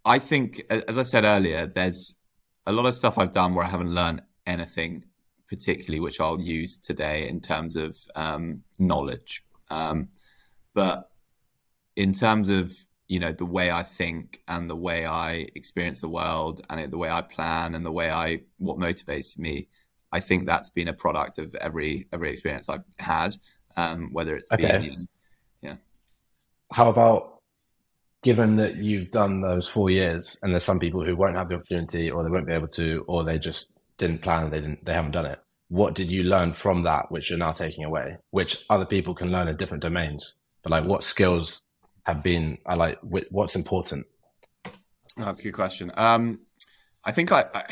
I think, as I said earlier, there's a lot of stuff I've done where I haven't learned anything particularly, which I'll use today in terms of um, knowledge. Um, but in terms of you know the way I think and the way I experience the world and the way I plan and the way I what motivates me, I think that's been a product of every every experience I've had, um, whether it's okay. been you know, yeah. How about given that you've done those four years and there's some people who won't have the opportunity or they won't be able to or they just didn't plan they didn't they haven't done it what did you learn from that which you're now taking away which other people can learn in different domains but like what skills have been i like what's important that's a good question um I think I, I,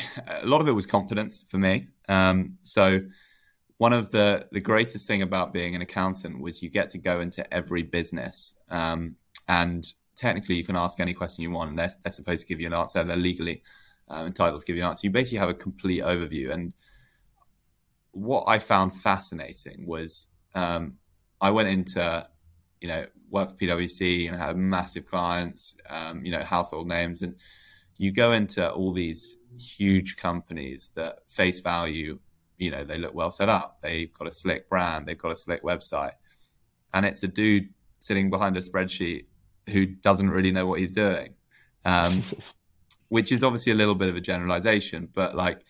a lot of it was confidence for me. Um, so one of the the greatest thing about being an accountant was you get to go into every business, um, and technically you can ask any question you want, and they're, they're supposed to give you an answer. They're legally um, entitled to give you an answer. You basically have a complete overview. And what I found fascinating was um, I went into you know work for PwC and had massive clients, um, you know household names, and you go into all these huge companies that face value you know they look well set up. They've got a slick brand. They've got a slick website. And it's a dude sitting behind a spreadsheet who doesn't really know what he's doing um, (laughs) which is obviously a little bit of a generalization. But like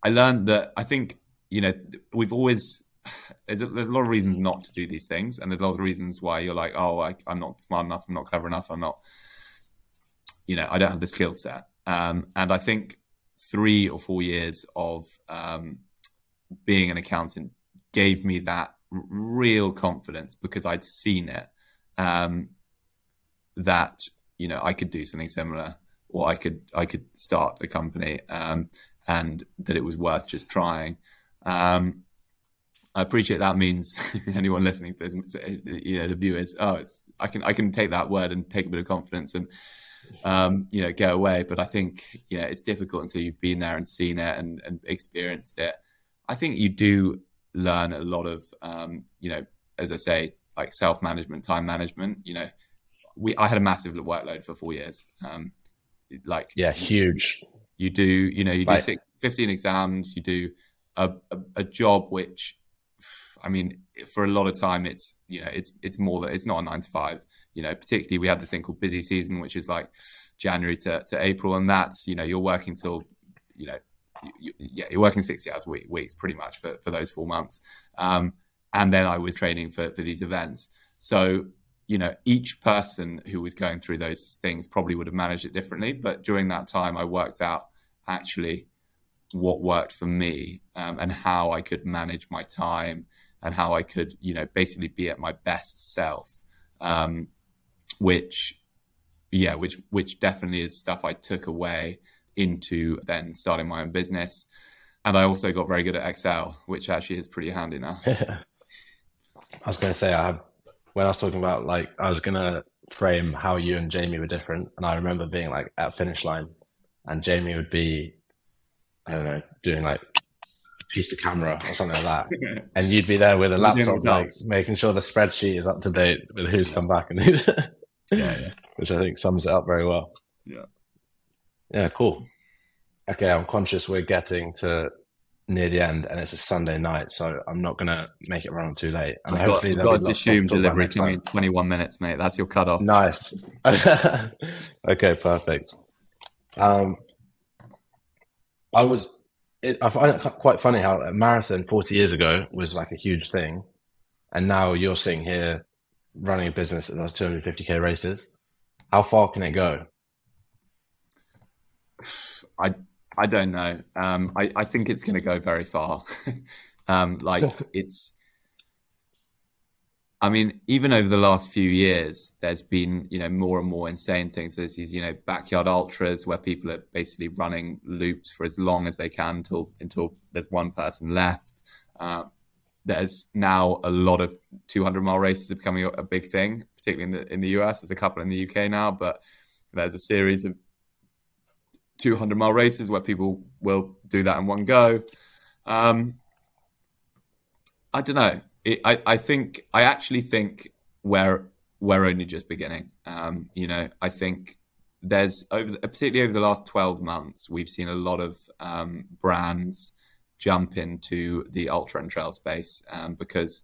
i learned that i think you know we've always there's a, there's a lot of reasons not to do these things and there's a lot of reasons why you're like oh I, i'm not smart enough i'm not clever enough i'm not you know, I don't have the skill set. Um, and I think three or four years of um, being an accountant gave me that real confidence because I'd seen it um, that you know I could do something similar or I could I could start a company um, and that it was worth just trying. Um, I appreciate that means (laughs) anyone listening to this, you know, the viewers, oh, it's I can I can take that word and take a bit of confidence and um, you know, go away. But I think, you know, it's difficult until you've been there and seen it and, and experienced it. I think you do learn a lot of, um, you know, as I say, like self management, time management. You know, we I had a massive workload for four years. Um, like yeah, huge. You do, you know, you do six, 15 exams. You do a, a, a job which, I mean, for a lot of time, it's you know, it's it's more that it's not a nine to five you know, particularly we have this thing called busy season, which is like January to, to April, and that's you know you're working till you know you, yeah you're working sixty hours a week, weeks pretty much for, for those four months, um, and then I was training for for these events. So you know each person who was going through those things probably would have managed it differently, but during that time I worked out actually what worked for me um, and how I could manage my time and how I could you know basically be at my best self. Um, which yeah, which which definitely is stuff I took away into then starting my own business. And I also got very good at Excel, which actually is pretty handy now. (laughs) I was going to say, I have, when I was talking about like, I was going to frame how you and Jamie were different. And I remember being like at finish line and Jamie would be, I don't know, doing like piece to camera or something like that. (laughs) and you'd be there with a laptop, like making sure the spreadsheet is up to date with who's come back and (laughs) yeah, yeah. Which I think sums it up very well. Yeah. Yeah, cool. Okay, I'm conscious we're getting to near the end and it's a Sunday night, so I'm not gonna make it run too late. And I've hopefully got, got to assume delivery to me 21 minutes, mate. That's your cutoff. Nice. (laughs) okay, perfect. Um, I was. It, I find it quite funny how a marathon 40 years ago was like a huge thing, and now you're sitting here running a business that does 250k races, how far can it go? (sighs) I I don't know. Um, I I think it's going to go very far. (laughs) um, like (laughs) it's. I mean, even over the last few years, there's been you know more and more insane things. There's these you know backyard ultras where people are basically running loops for as long as they can until until there's one person left. Uh, there's now a lot of 200 mile races are becoming a, big thing, particularly in the in the US. There's a couple in the UK now, but there's a series of 200 mile races where people will do that in one go. Um, I don't know. It, I I think I actually think we're we're only just beginning. Um, you know, I think there's over particularly over the last 12 months, we've seen a lot of um, brands jump into the ultra and trail space um, because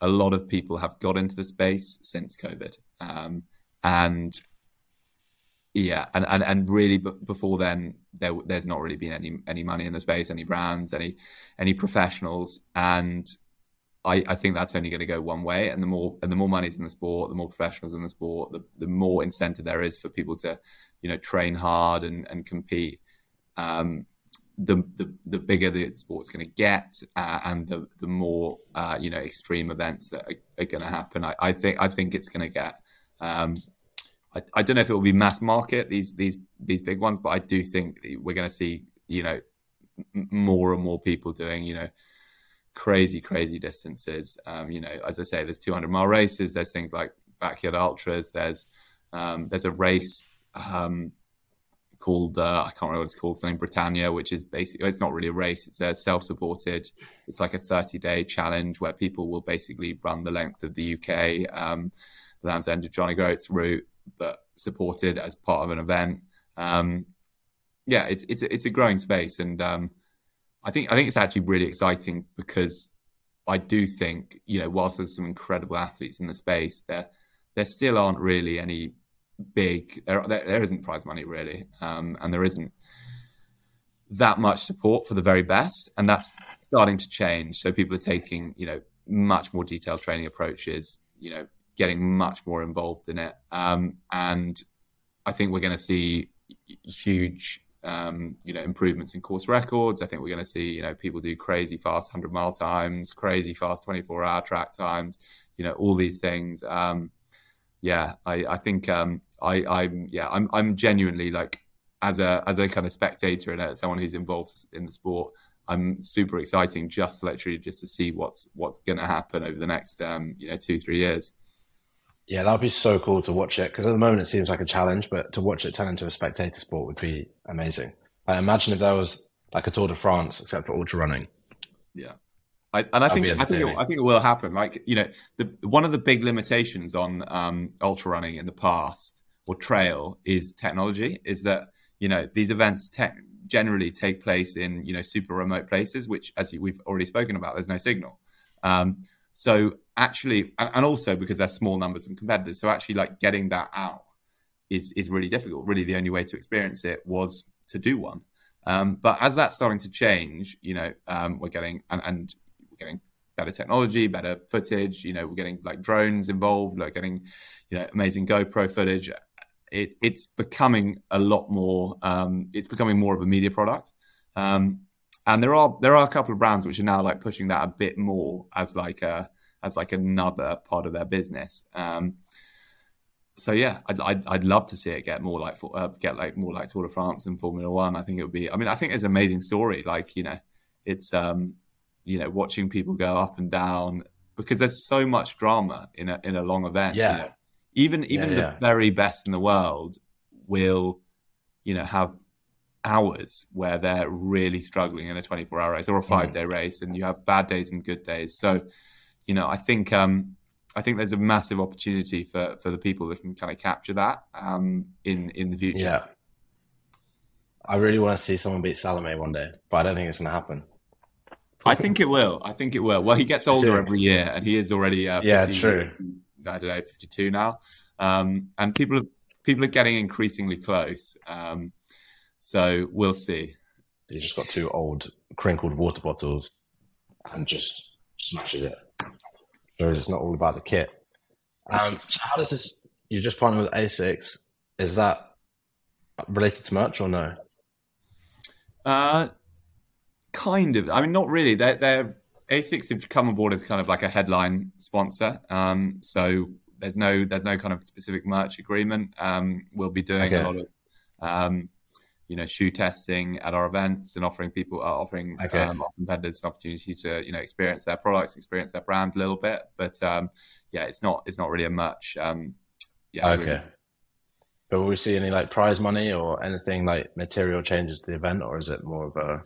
a lot of people have got into the space since COVID. Um, and yeah, and, and, and really b- before then, there, there's not really been any, any money in the space, any brands, any, any professionals. And I, I think that's only going to go one way. And the more, and the more money's in the sport, the more professionals in the sport, the, the more incentive there is for people to, you know, train hard and, and compete. Um, the, the, the bigger the sport's going to get, uh, and the the more uh, you know extreme events that are, are going to happen. I, I, think I think it's going to get um, I, I don't know if it will be mass market these these these big ones, but I do think we're going to see you know more and more people doing you know crazy crazy distances. Um, you know, as I say, there's 200 mile races. There's things like backyard ultras. There's um, there's a race um, called uh, I can't remember what it's called, something Britannia, which is basically it's not really a race. It's a self-supported. It's like a 30-day challenge where people will basically run the length of the UK, um, the Land's End of John O'Groats route but supported as part of an event. Um, yeah, it's it's it's a growing space, and um, I think I think it's actually really exciting because I do think you know whilst there's some incredible athletes in the space, there there still aren't really any big there there, there isn't prize money really, um, and there isn't that much support for the very best, and that's starting to change. So people are taking you know much more detailed training approaches. You know, getting much more involved in it. Um, and I think we're going to see huge, um, you know, improvements in course records. I think we're going to see, you know, people do crazy fast 100 mile times, crazy fast 24 hour track times, you know, all these things. Um, yeah, I, I think um, I, I'm, yeah, I'm, I'm genuinely like, as a as a kind of spectator and someone who's involved in the sport, I'm super exciting just literally just to see what's what's going to happen over the next um, you know two three years. Yeah, that would be so cool to watch it because at the moment it seems like a challenge, but to watch it turn into a spectator sport would be amazing. I imagine if there was like a Tour de France except for ultra running. Yeah. I, and I think I think it, I think it will happen. Like you know, the one of the big limitations on um, ultra running in the past or trail is technology. Is that you know these events generally take place in you know super remote places, which as we've already spoken about, there's no signal. Um, so actually, and also because they're small numbers of competitors, so actually like getting that out is is really difficult. Really, the only way to experience it was to do one. Um, but as that's starting to change, you know, um, we're getting and, and we're getting better technology, better footage. You know, we're getting like drones involved, like getting you know amazing GoPro footage. It, it's becoming a lot more. Um, it's becoming more of a media product. Um, and there are there are a couple of brands which are now like pushing that a bit more as like a as like another part of their business. Um, so yeah, I'd, I'd, I'd love to see it get more like uh, get like more like Tour de France and Formula One. I think it would be. I mean, I think it's an amazing story. Like you know, it's um, you know, watching people go up and down because there's so much drama in a in a long event. Yeah. You know? Even even yeah, the very best in the world will, you know, have hours where they're really struggling in a 24 hour race or a five day mm. race and you have bad days and good days. So you know i think um i think there's a massive opportunity for for the people that can kind of capture that um in in the future. Yeah. I really want to see someone beat salome one day but i don't think it's going to happen. I think it will. I think it will. Well he gets older every year and he is already uh, 50, yeah true. I don't know 52 now. Um and people are people are getting increasingly close um so we'll see. He just got two old crinkled water bottles and just smashes it. Shows it's not all about the kit. Um, so how does this? You're just partnered with Asics. Is that related to merch or no? Uh, kind of. I mean, not really. They're, they're Asics have come on board as kind of like a headline sponsor. Um, so there's no there's no kind of specific merch agreement. Um, we'll be doing okay. a lot of um, you know shoe testing at our events and offering people uh, offering okay. um, our competitors an opportunity to you know experience their products experience their brand a little bit but um, yeah it's not it's not really a much um, yeah okay really. but will we see any like prize money or anything like material changes to the event or is it more of a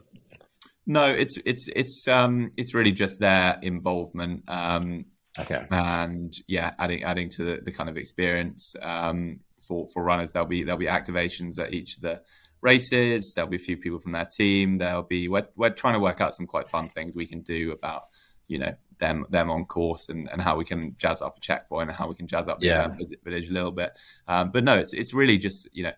no it's it's it's um it's really just their involvement um okay and yeah adding adding to the, the kind of experience um for for runners there'll be there'll be activations at each of the races. There'll be a few people from their team. There'll be we're we're trying to work out some quite fun things we can do about you know them them on course and, and how we can jazz up a checkpoint and how we can jazz up the yeah. visit village a little bit. Um, but no, it's it's really just you know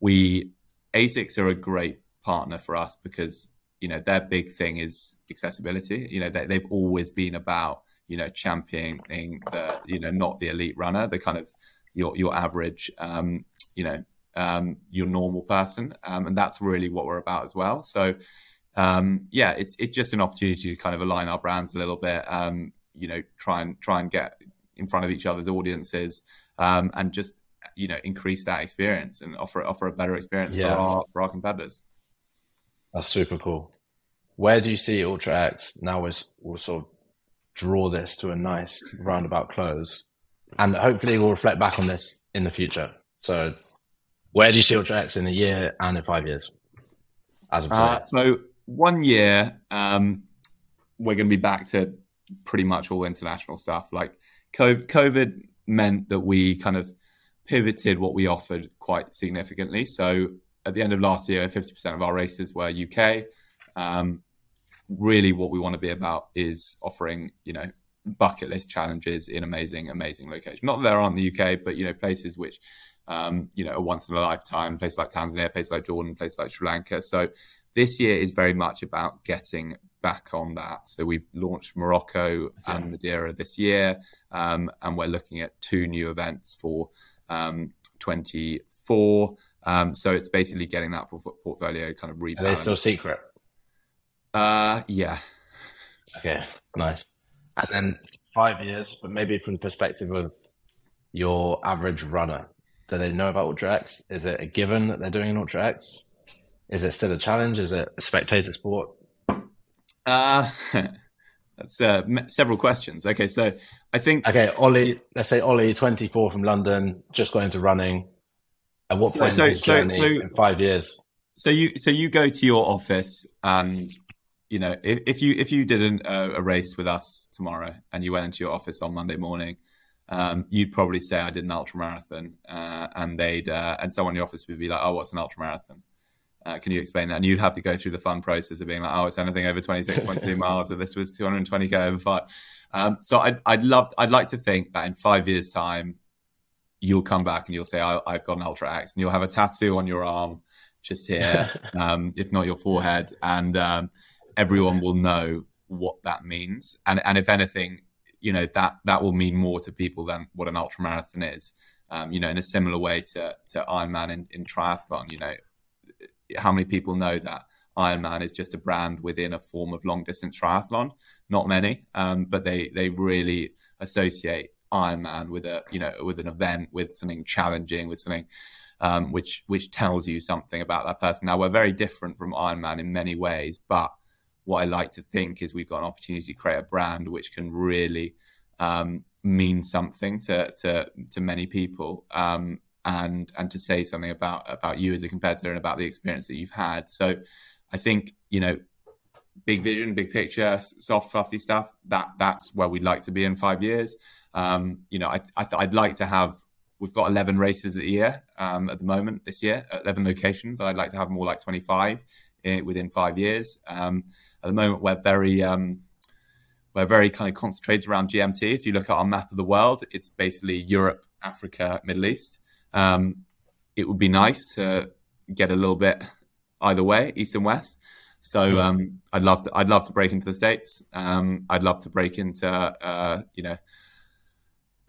we Asics are a great partner for us because you know their big thing is accessibility. You know they, they've always been about you know championing the you know not the elite runner, the kind of your your average um, you know um, your normal person, um, and that's really what we're about as well. So, um, yeah, it's it's just an opportunity to kind of align our brands a little bit. Um, you know, try and try and get in front of each other's audiences, um, and just you know increase that experience and offer offer a better experience Yeah. for our for our competitors. That's super cool. Where do you see Ultra X now? We'll, we'll sort of draw this to a nice roundabout close, and hopefully we'll reflect back on this in the future. So, where do you see Ultra X in a year and in five years? As of today, Uh, so one year, um, we're going to be back to pretty much all international stuff. Like COVID meant that we kind of pivoted what we offered quite significantly. So at the end of last year, 50% of our races were UK. Um, really, what we want to be about is offering, you know, bucket list challenges in amazing, amazing locations. Not that there aren't the UK, but you know, places which um, you know, a once in a lifetime, places like Tanzania, places like Jordan, places like Sri Lanka. So this year is very much about getting back on that. So we've launched Morocco and Madeira this year, um, and we're looking at two new events for um, 24. Um, so it's basically getting that portfolio kind of are they rebalanced. still secret? uh, yeah. Okay, nice. And then five years, but maybe from the perspective of your average runner, do they know about Ultra X? Is it a given that they're doing an Ultra X? Is it still a challenge? Is it a spectator sport? Uh, (laughs) that's uh, several questions. Okay, so I think Okay, Ollie, let's say Ollie, 24 from London, just got into running. At what So- point so- in his so- journey so- in five years? so you so you go to your office and you know if, if you if you did an, uh, a race with us tomorrow and you went into your office on monday morning um, you'd probably say i did an ultra marathon uh, and they'd uh, and someone in your office would be like oh what's an ultra marathon uh, can you explain that? And you'd have to go through the fun process of being like oh it's anything over 26.2 (laughs) miles or this was 220k over five. Um, so I'd, I'd love i'd like to think that in five years time you'll come back and you'll say I, i've got an ultra x and you'll have a tattoo on your arm just here, (laughs) um, if not your forehead, and um, everyone will know what that means. And and if anything, you know that that will mean more to people than what an ultra marathon is. Um, you know, in a similar way to to Ironman in, in triathlon. You know, how many people know that Ironman is just a brand within a form of long distance triathlon? Not many, um, but they they really associate Ironman with a you know with an event, with something challenging, with something um, which which tells you something about that person. Now we're very different from Ironman in many ways, but what I like to think is we've got an opportunity to create a brand which can really um, mean something to to to many people, um, and and to say something about about you as a competitor and about the experience that you've had. So I think you know. Big vision, big picture, soft, fluffy stuff. That that's where we'd like to be in five years. Um, you know, I, I I'd like to have we've got 11 races a year um, at the moment this year, 11 locations. I'd like to have more like 25 in, within five years. Um, at the moment, we're very um, we're very kind of concentrated around GMT. If you look at our map of the world, it's basically Europe, Africa, Middle East. Um, it would be nice to get a little bit either way, east and west. So um, I'd love to I'd love to break into the states. Um, I'd love to break into uh, you know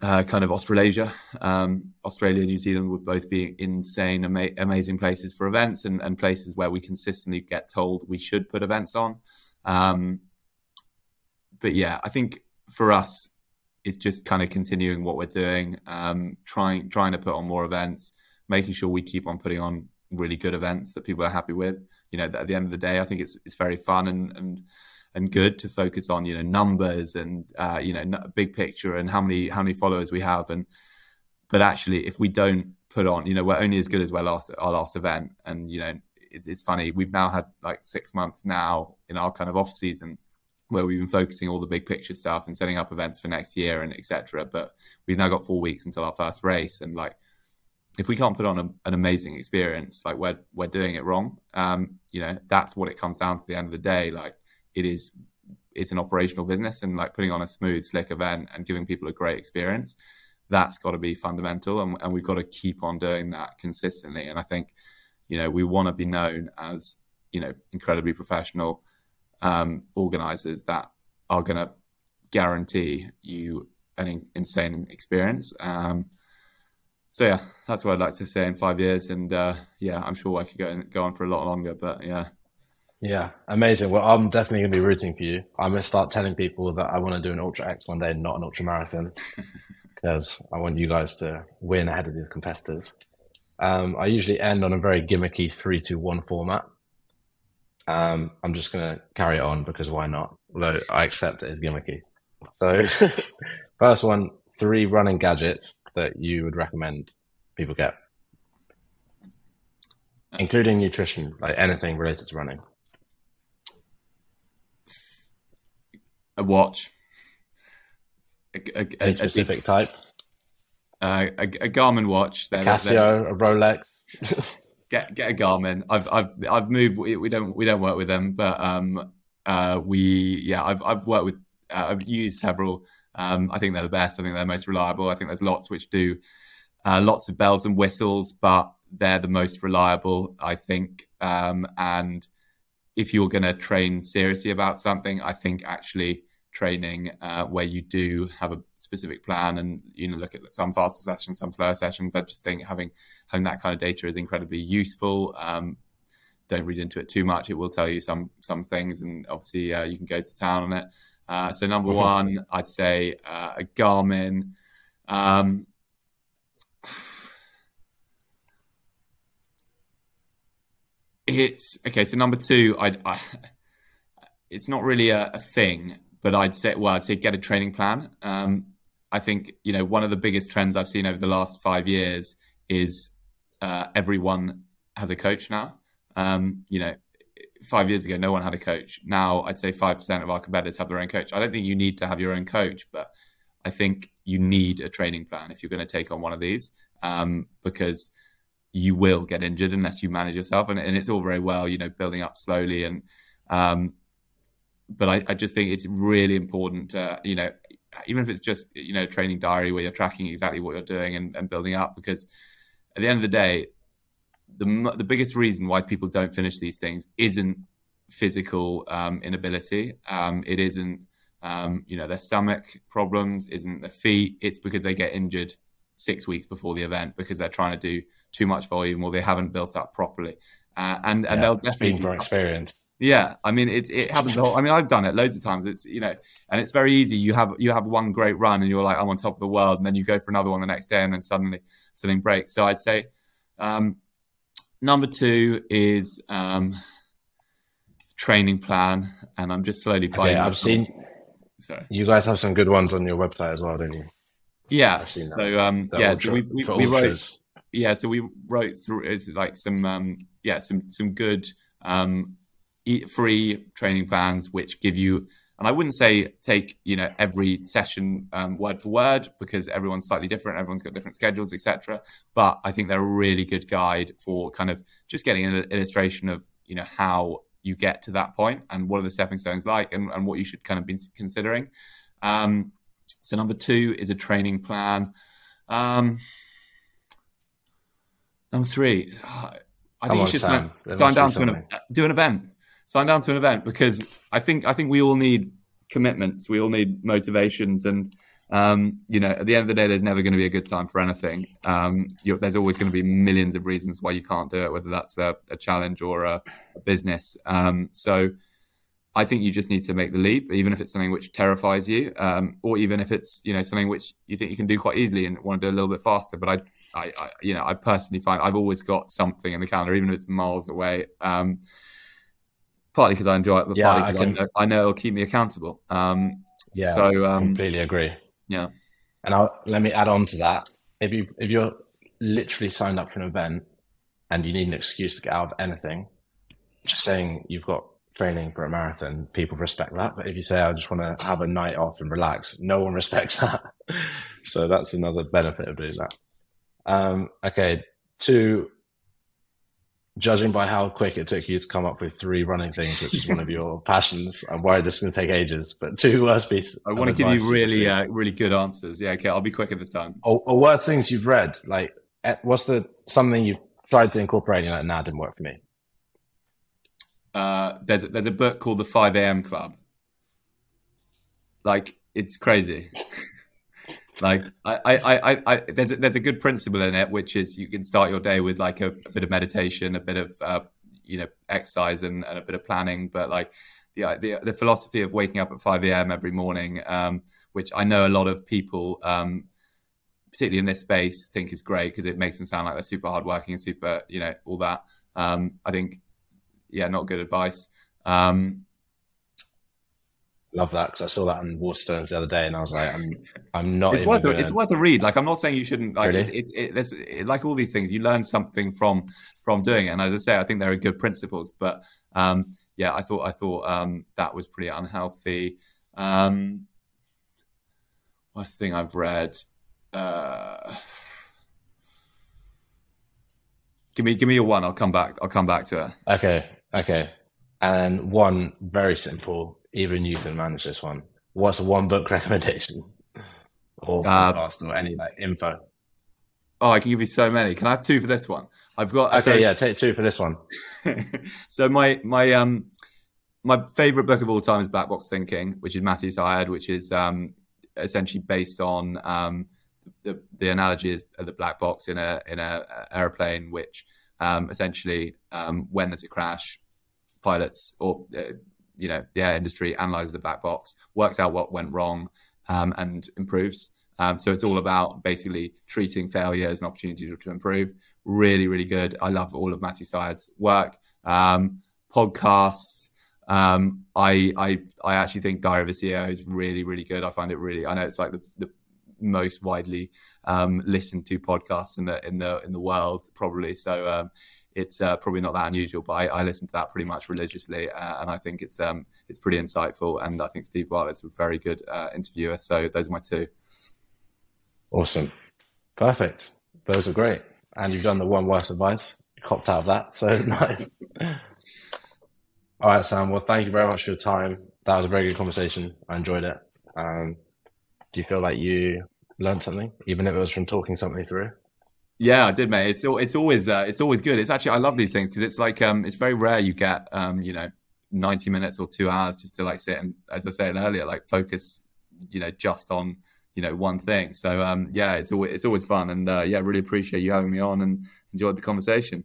uh, kind of Australasia. Um, Australia and New Zealand would both be insane, ama- amazing places for events and, and places where we consistently get told we should put events on. Um, but yeah, I think for us, it's just kind of continuing what we're doing, um, trying trying to put on more events, making sure we keep on putting on really good events that people are happy with. You know, at the end of the day, I think it's it's very fun and and and good to focus on you know numbers and uh, you know big picture and how many how many followers we have. And but actually if we don't put on you know we're only as good as our last our last event. And you know it's, it's funny we've now had like six months now in our kind of off season where we've been focusing all the big picture stuff and setting up events for next year and etc but we've now got four weeks until our first race. And like if we can't put on a, an amazing experience like we're we're doing it wrong. Um you know that's what it comes down to the end of the day. Like it is it's an operational business and like putting on a smooth slick event and giving people a great experience that's got to be fundamental and, and we've got to keep on doing that consistently. And i think you know we want to be known as you know incredibly professional um, organizers that are going to guarantee you an in- insane experience. Um, so yeah that's what i'd like to say in five years and uh, yeah i'm sure i could go, go on for a lot longer but yeah Yeah, amazing. Well, I'm definitely going to be rooting for you. I'm going to start telling people that I want to do an Ultra X one day, not an Ultra Marathon, (laughs) because I want you guys to win ahead of the competitors. Um, I usually end on a very gimmicky 3 2 1 format. Um, I'm just going to carry it on because why not? Although I accept it as gimmicky. So, (laughs) first one three running gadgets that you would recommend people get, including nutrition, like anything related to running. A watch. A, a, a specific a, type. Uh, a, Garmin watch. Casio, they're, a Rolex. (laughs) get get a Garmin. I've I've I've moved. We, we don't we don't work with them, but um uh we yeah I've I've worked with uh, I've used several. Um, I think they're the best. I think they're most reliable. I think there's lots which do uh, lots of bells and whistles, but they're the most reliable. I think. Um, and if you're going to train seriously about something, I think actually training uh, where you do have a specific plan and you know look at some faster sessions, some slower sessions. I just think having having that kind of data is incredibly useful. Um, don't read into it too much; it will tell you some some things, and obviously uh, you can go to town on it. Uh, so number mm-hmm. one, I'd say uh, a Garmin. Um, it's okay. So number two, I, I (laughs) it's not really a, a thing but I'd say, well, I'd say get a training plan. Um, I think you know one of the biggest trends I've seen over the last five years is uh, everyone has a coach now. Um, you know, five years ago, no one had a coach. Now, I'd say five percent of our competitors have their own coach. I don't think you need to have your own coach, but I think you need a training plan if you're going to take on one of these, um, because you will get injured unless you manage yourself. And, and, it's all very well, you know, building up slowly and um, but I, I, just think it's really important to, you know, even if it's just, you know, training diary where you're tracking exactly what you're doing and, and building up, because at the end of the day, the, the biggest reason why people don't finish these things isn't physical um, inability. Um, it isn't, um, you know, their stomach problems, isn't their feet. It's because they get injured six weeks before the event because they're trying to do too much volume or they haven't built up properly. Uh, and and yeah, they'll definitely be experience. Yeah, I mean it. It happens. Whole, I mean, I've done it loads of times. It's you know, and it's very easy. You have you have one great run, and you're like, I'm on top of the world, and then you go for another one the next day, and then suddenly something breaks. So I'd say um, number two is um, training plan, and I'm just slowly buying. Okay, I've seen. Sorry. You guys have some good ones on your website as well, don't you? Yeah. I've seen that. So um, yeah, ultra, so we, we, we wrote. Yeah, so we wrote through it's like some um, yeah some some good um, free training plans which give you and I wouldn't say take you know every session um, word for word because everyone's slightly different, everyone's got different schedules, etc. But I think they're a really good guide for kind of just getting an illustration of you know how you get to that point and what are the stepping stones like and, and what you should kind of be considering. Um, so number two is a training plan. Um, number three, I think you should sign down to an, do an event sign down to an event because I think I think we all need commitments. We all need motivations, and um, you know, at the end of the day, there's never going to be a good time for anything. Um, there's always going to be millions of reasons why you can't do it, whether that's a, a challenge or a, a business. Um, so. I think you just need to make the leap, even if it's something which terrifies you, um, or even if it's you know something which you think you can do quite easily and want to do a little bit faster. But I, I, I you know, I personally find I've always got something in the calendar, even if it's miles away. Partly because I enjoy it, but yeah, partly because I. I, know it'll keep me accountable. Um, yeah, so um, completely agree. Yeah, and I'll, let me add on to that. If you if you're literally signed up for an event and you need an excuse to get out of anything, just saying you've got training for a marathon, people respect that. But if you say I just want to have a night off and relax, no one (laughs) respects that. so that's another benefit of doing that. Um, okay, two judging by how quick it took you to come up with three running things, which is one of your (laughs) passions, I'm worried this is going to take ages. But two worst pieces. I want to give you really, uh, really good answers. Yeah, okay, I'll be quick at this time. Or, or worst things you've read. Like, what's the something you tried to incorporate and like, nah, didn't work for me. Uh, there's there's a book called The Five A.M. Club. Like, it's crazy. (laughs) Like I, I, I, I, there's a, there's a good principle in it, which is you can start your day with like a, a bit of meditation, a bit of uh, you know exercise, and, and, a bit of planning. But like the, the, the philosophy of waking up at five a.m. every morning, um, which I know a lot of people um, particularly in this space, think is great because it makes them sound like they're super hardworking and super, you know, all that. Um, I think, yeah, not good advice. Um, Love that because I saw that on Waterstones the other day, and I was like, I'm, I'm not. it's worth a, it's worth a read. Like I'm not saying you shouldn't. Like Really? it's, it's it, it, like all these things, you learn something from from doing it. And as I say, I think there are good principles. But um, yeah, I thought I thought um, that was pretty unhealthy. Um, last thing I've read. Uh, give me give me a one. I'll come back. I'll come back to it. Okay, okay. And one very simple. Even you can manage this one. What's one book (laughs) recommendation, or Uh, podcast, or any like info? Oh, I can give you so many. Can I have two for this one? I've got Okay, so- yeah, take two for this one. (laughs) so my my um my favorite book of all time is Black Box Thinking, which is Matthew Syed, which is um essentially based on um the the analogy is the black box in a in a, a airplane, which um essentially um when there's a crash, pilots or uh, you know the air industry analyzes the black box, works out what went wrong, um, and improves. Um, so it's all about basically treating failure as an opportunity to, to improve. Really, really good. I love all of Matthew Syed's work. Um, podcasts. Um, I, I, I actually think Diary of a CEO is really, really good. I find it really. I know it's like the, the most widely um, listened to podcast in the in the in the world, probably. So um, it's uh, probably not that unusual, but I, I listen to that pretty much religiously, uh, and I think it's um, it's pretty insightful. And I think Steve Bartlett's a very good uh, interviewer. So those are my two. Awesome, perfect. Those are great. And you've done the one worst advice. Copped out of that, so (laughs) nice. All right, Sam. Well, thank you very much for your time. That was a very good conversation. I enjoyed it. Um, do you feel like you learned something, even if it was from talking something through? Yeah, I did, mate. It's it's always uh, it's always good. It's actually I love these things because it's like um it's very rare you get um you know ninety minutes or two hours just to like sit and as I said earlier like focus you know just on you know one thing. So um yeah, it's always it's always fun and uh, yeah, really appreciate you having me on and enjoyed the conversation.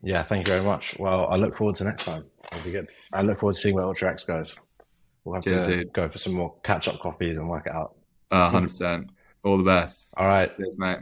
Yeah, thank you very much. Well, I look forward to next time. It'll be good. I look forward to seeing where Ultra X goes. We'll have Cheers, to dude. go for some more catch up coffees and work it out. Uh, Hundred percent. All the best. All right. Cheers, mate.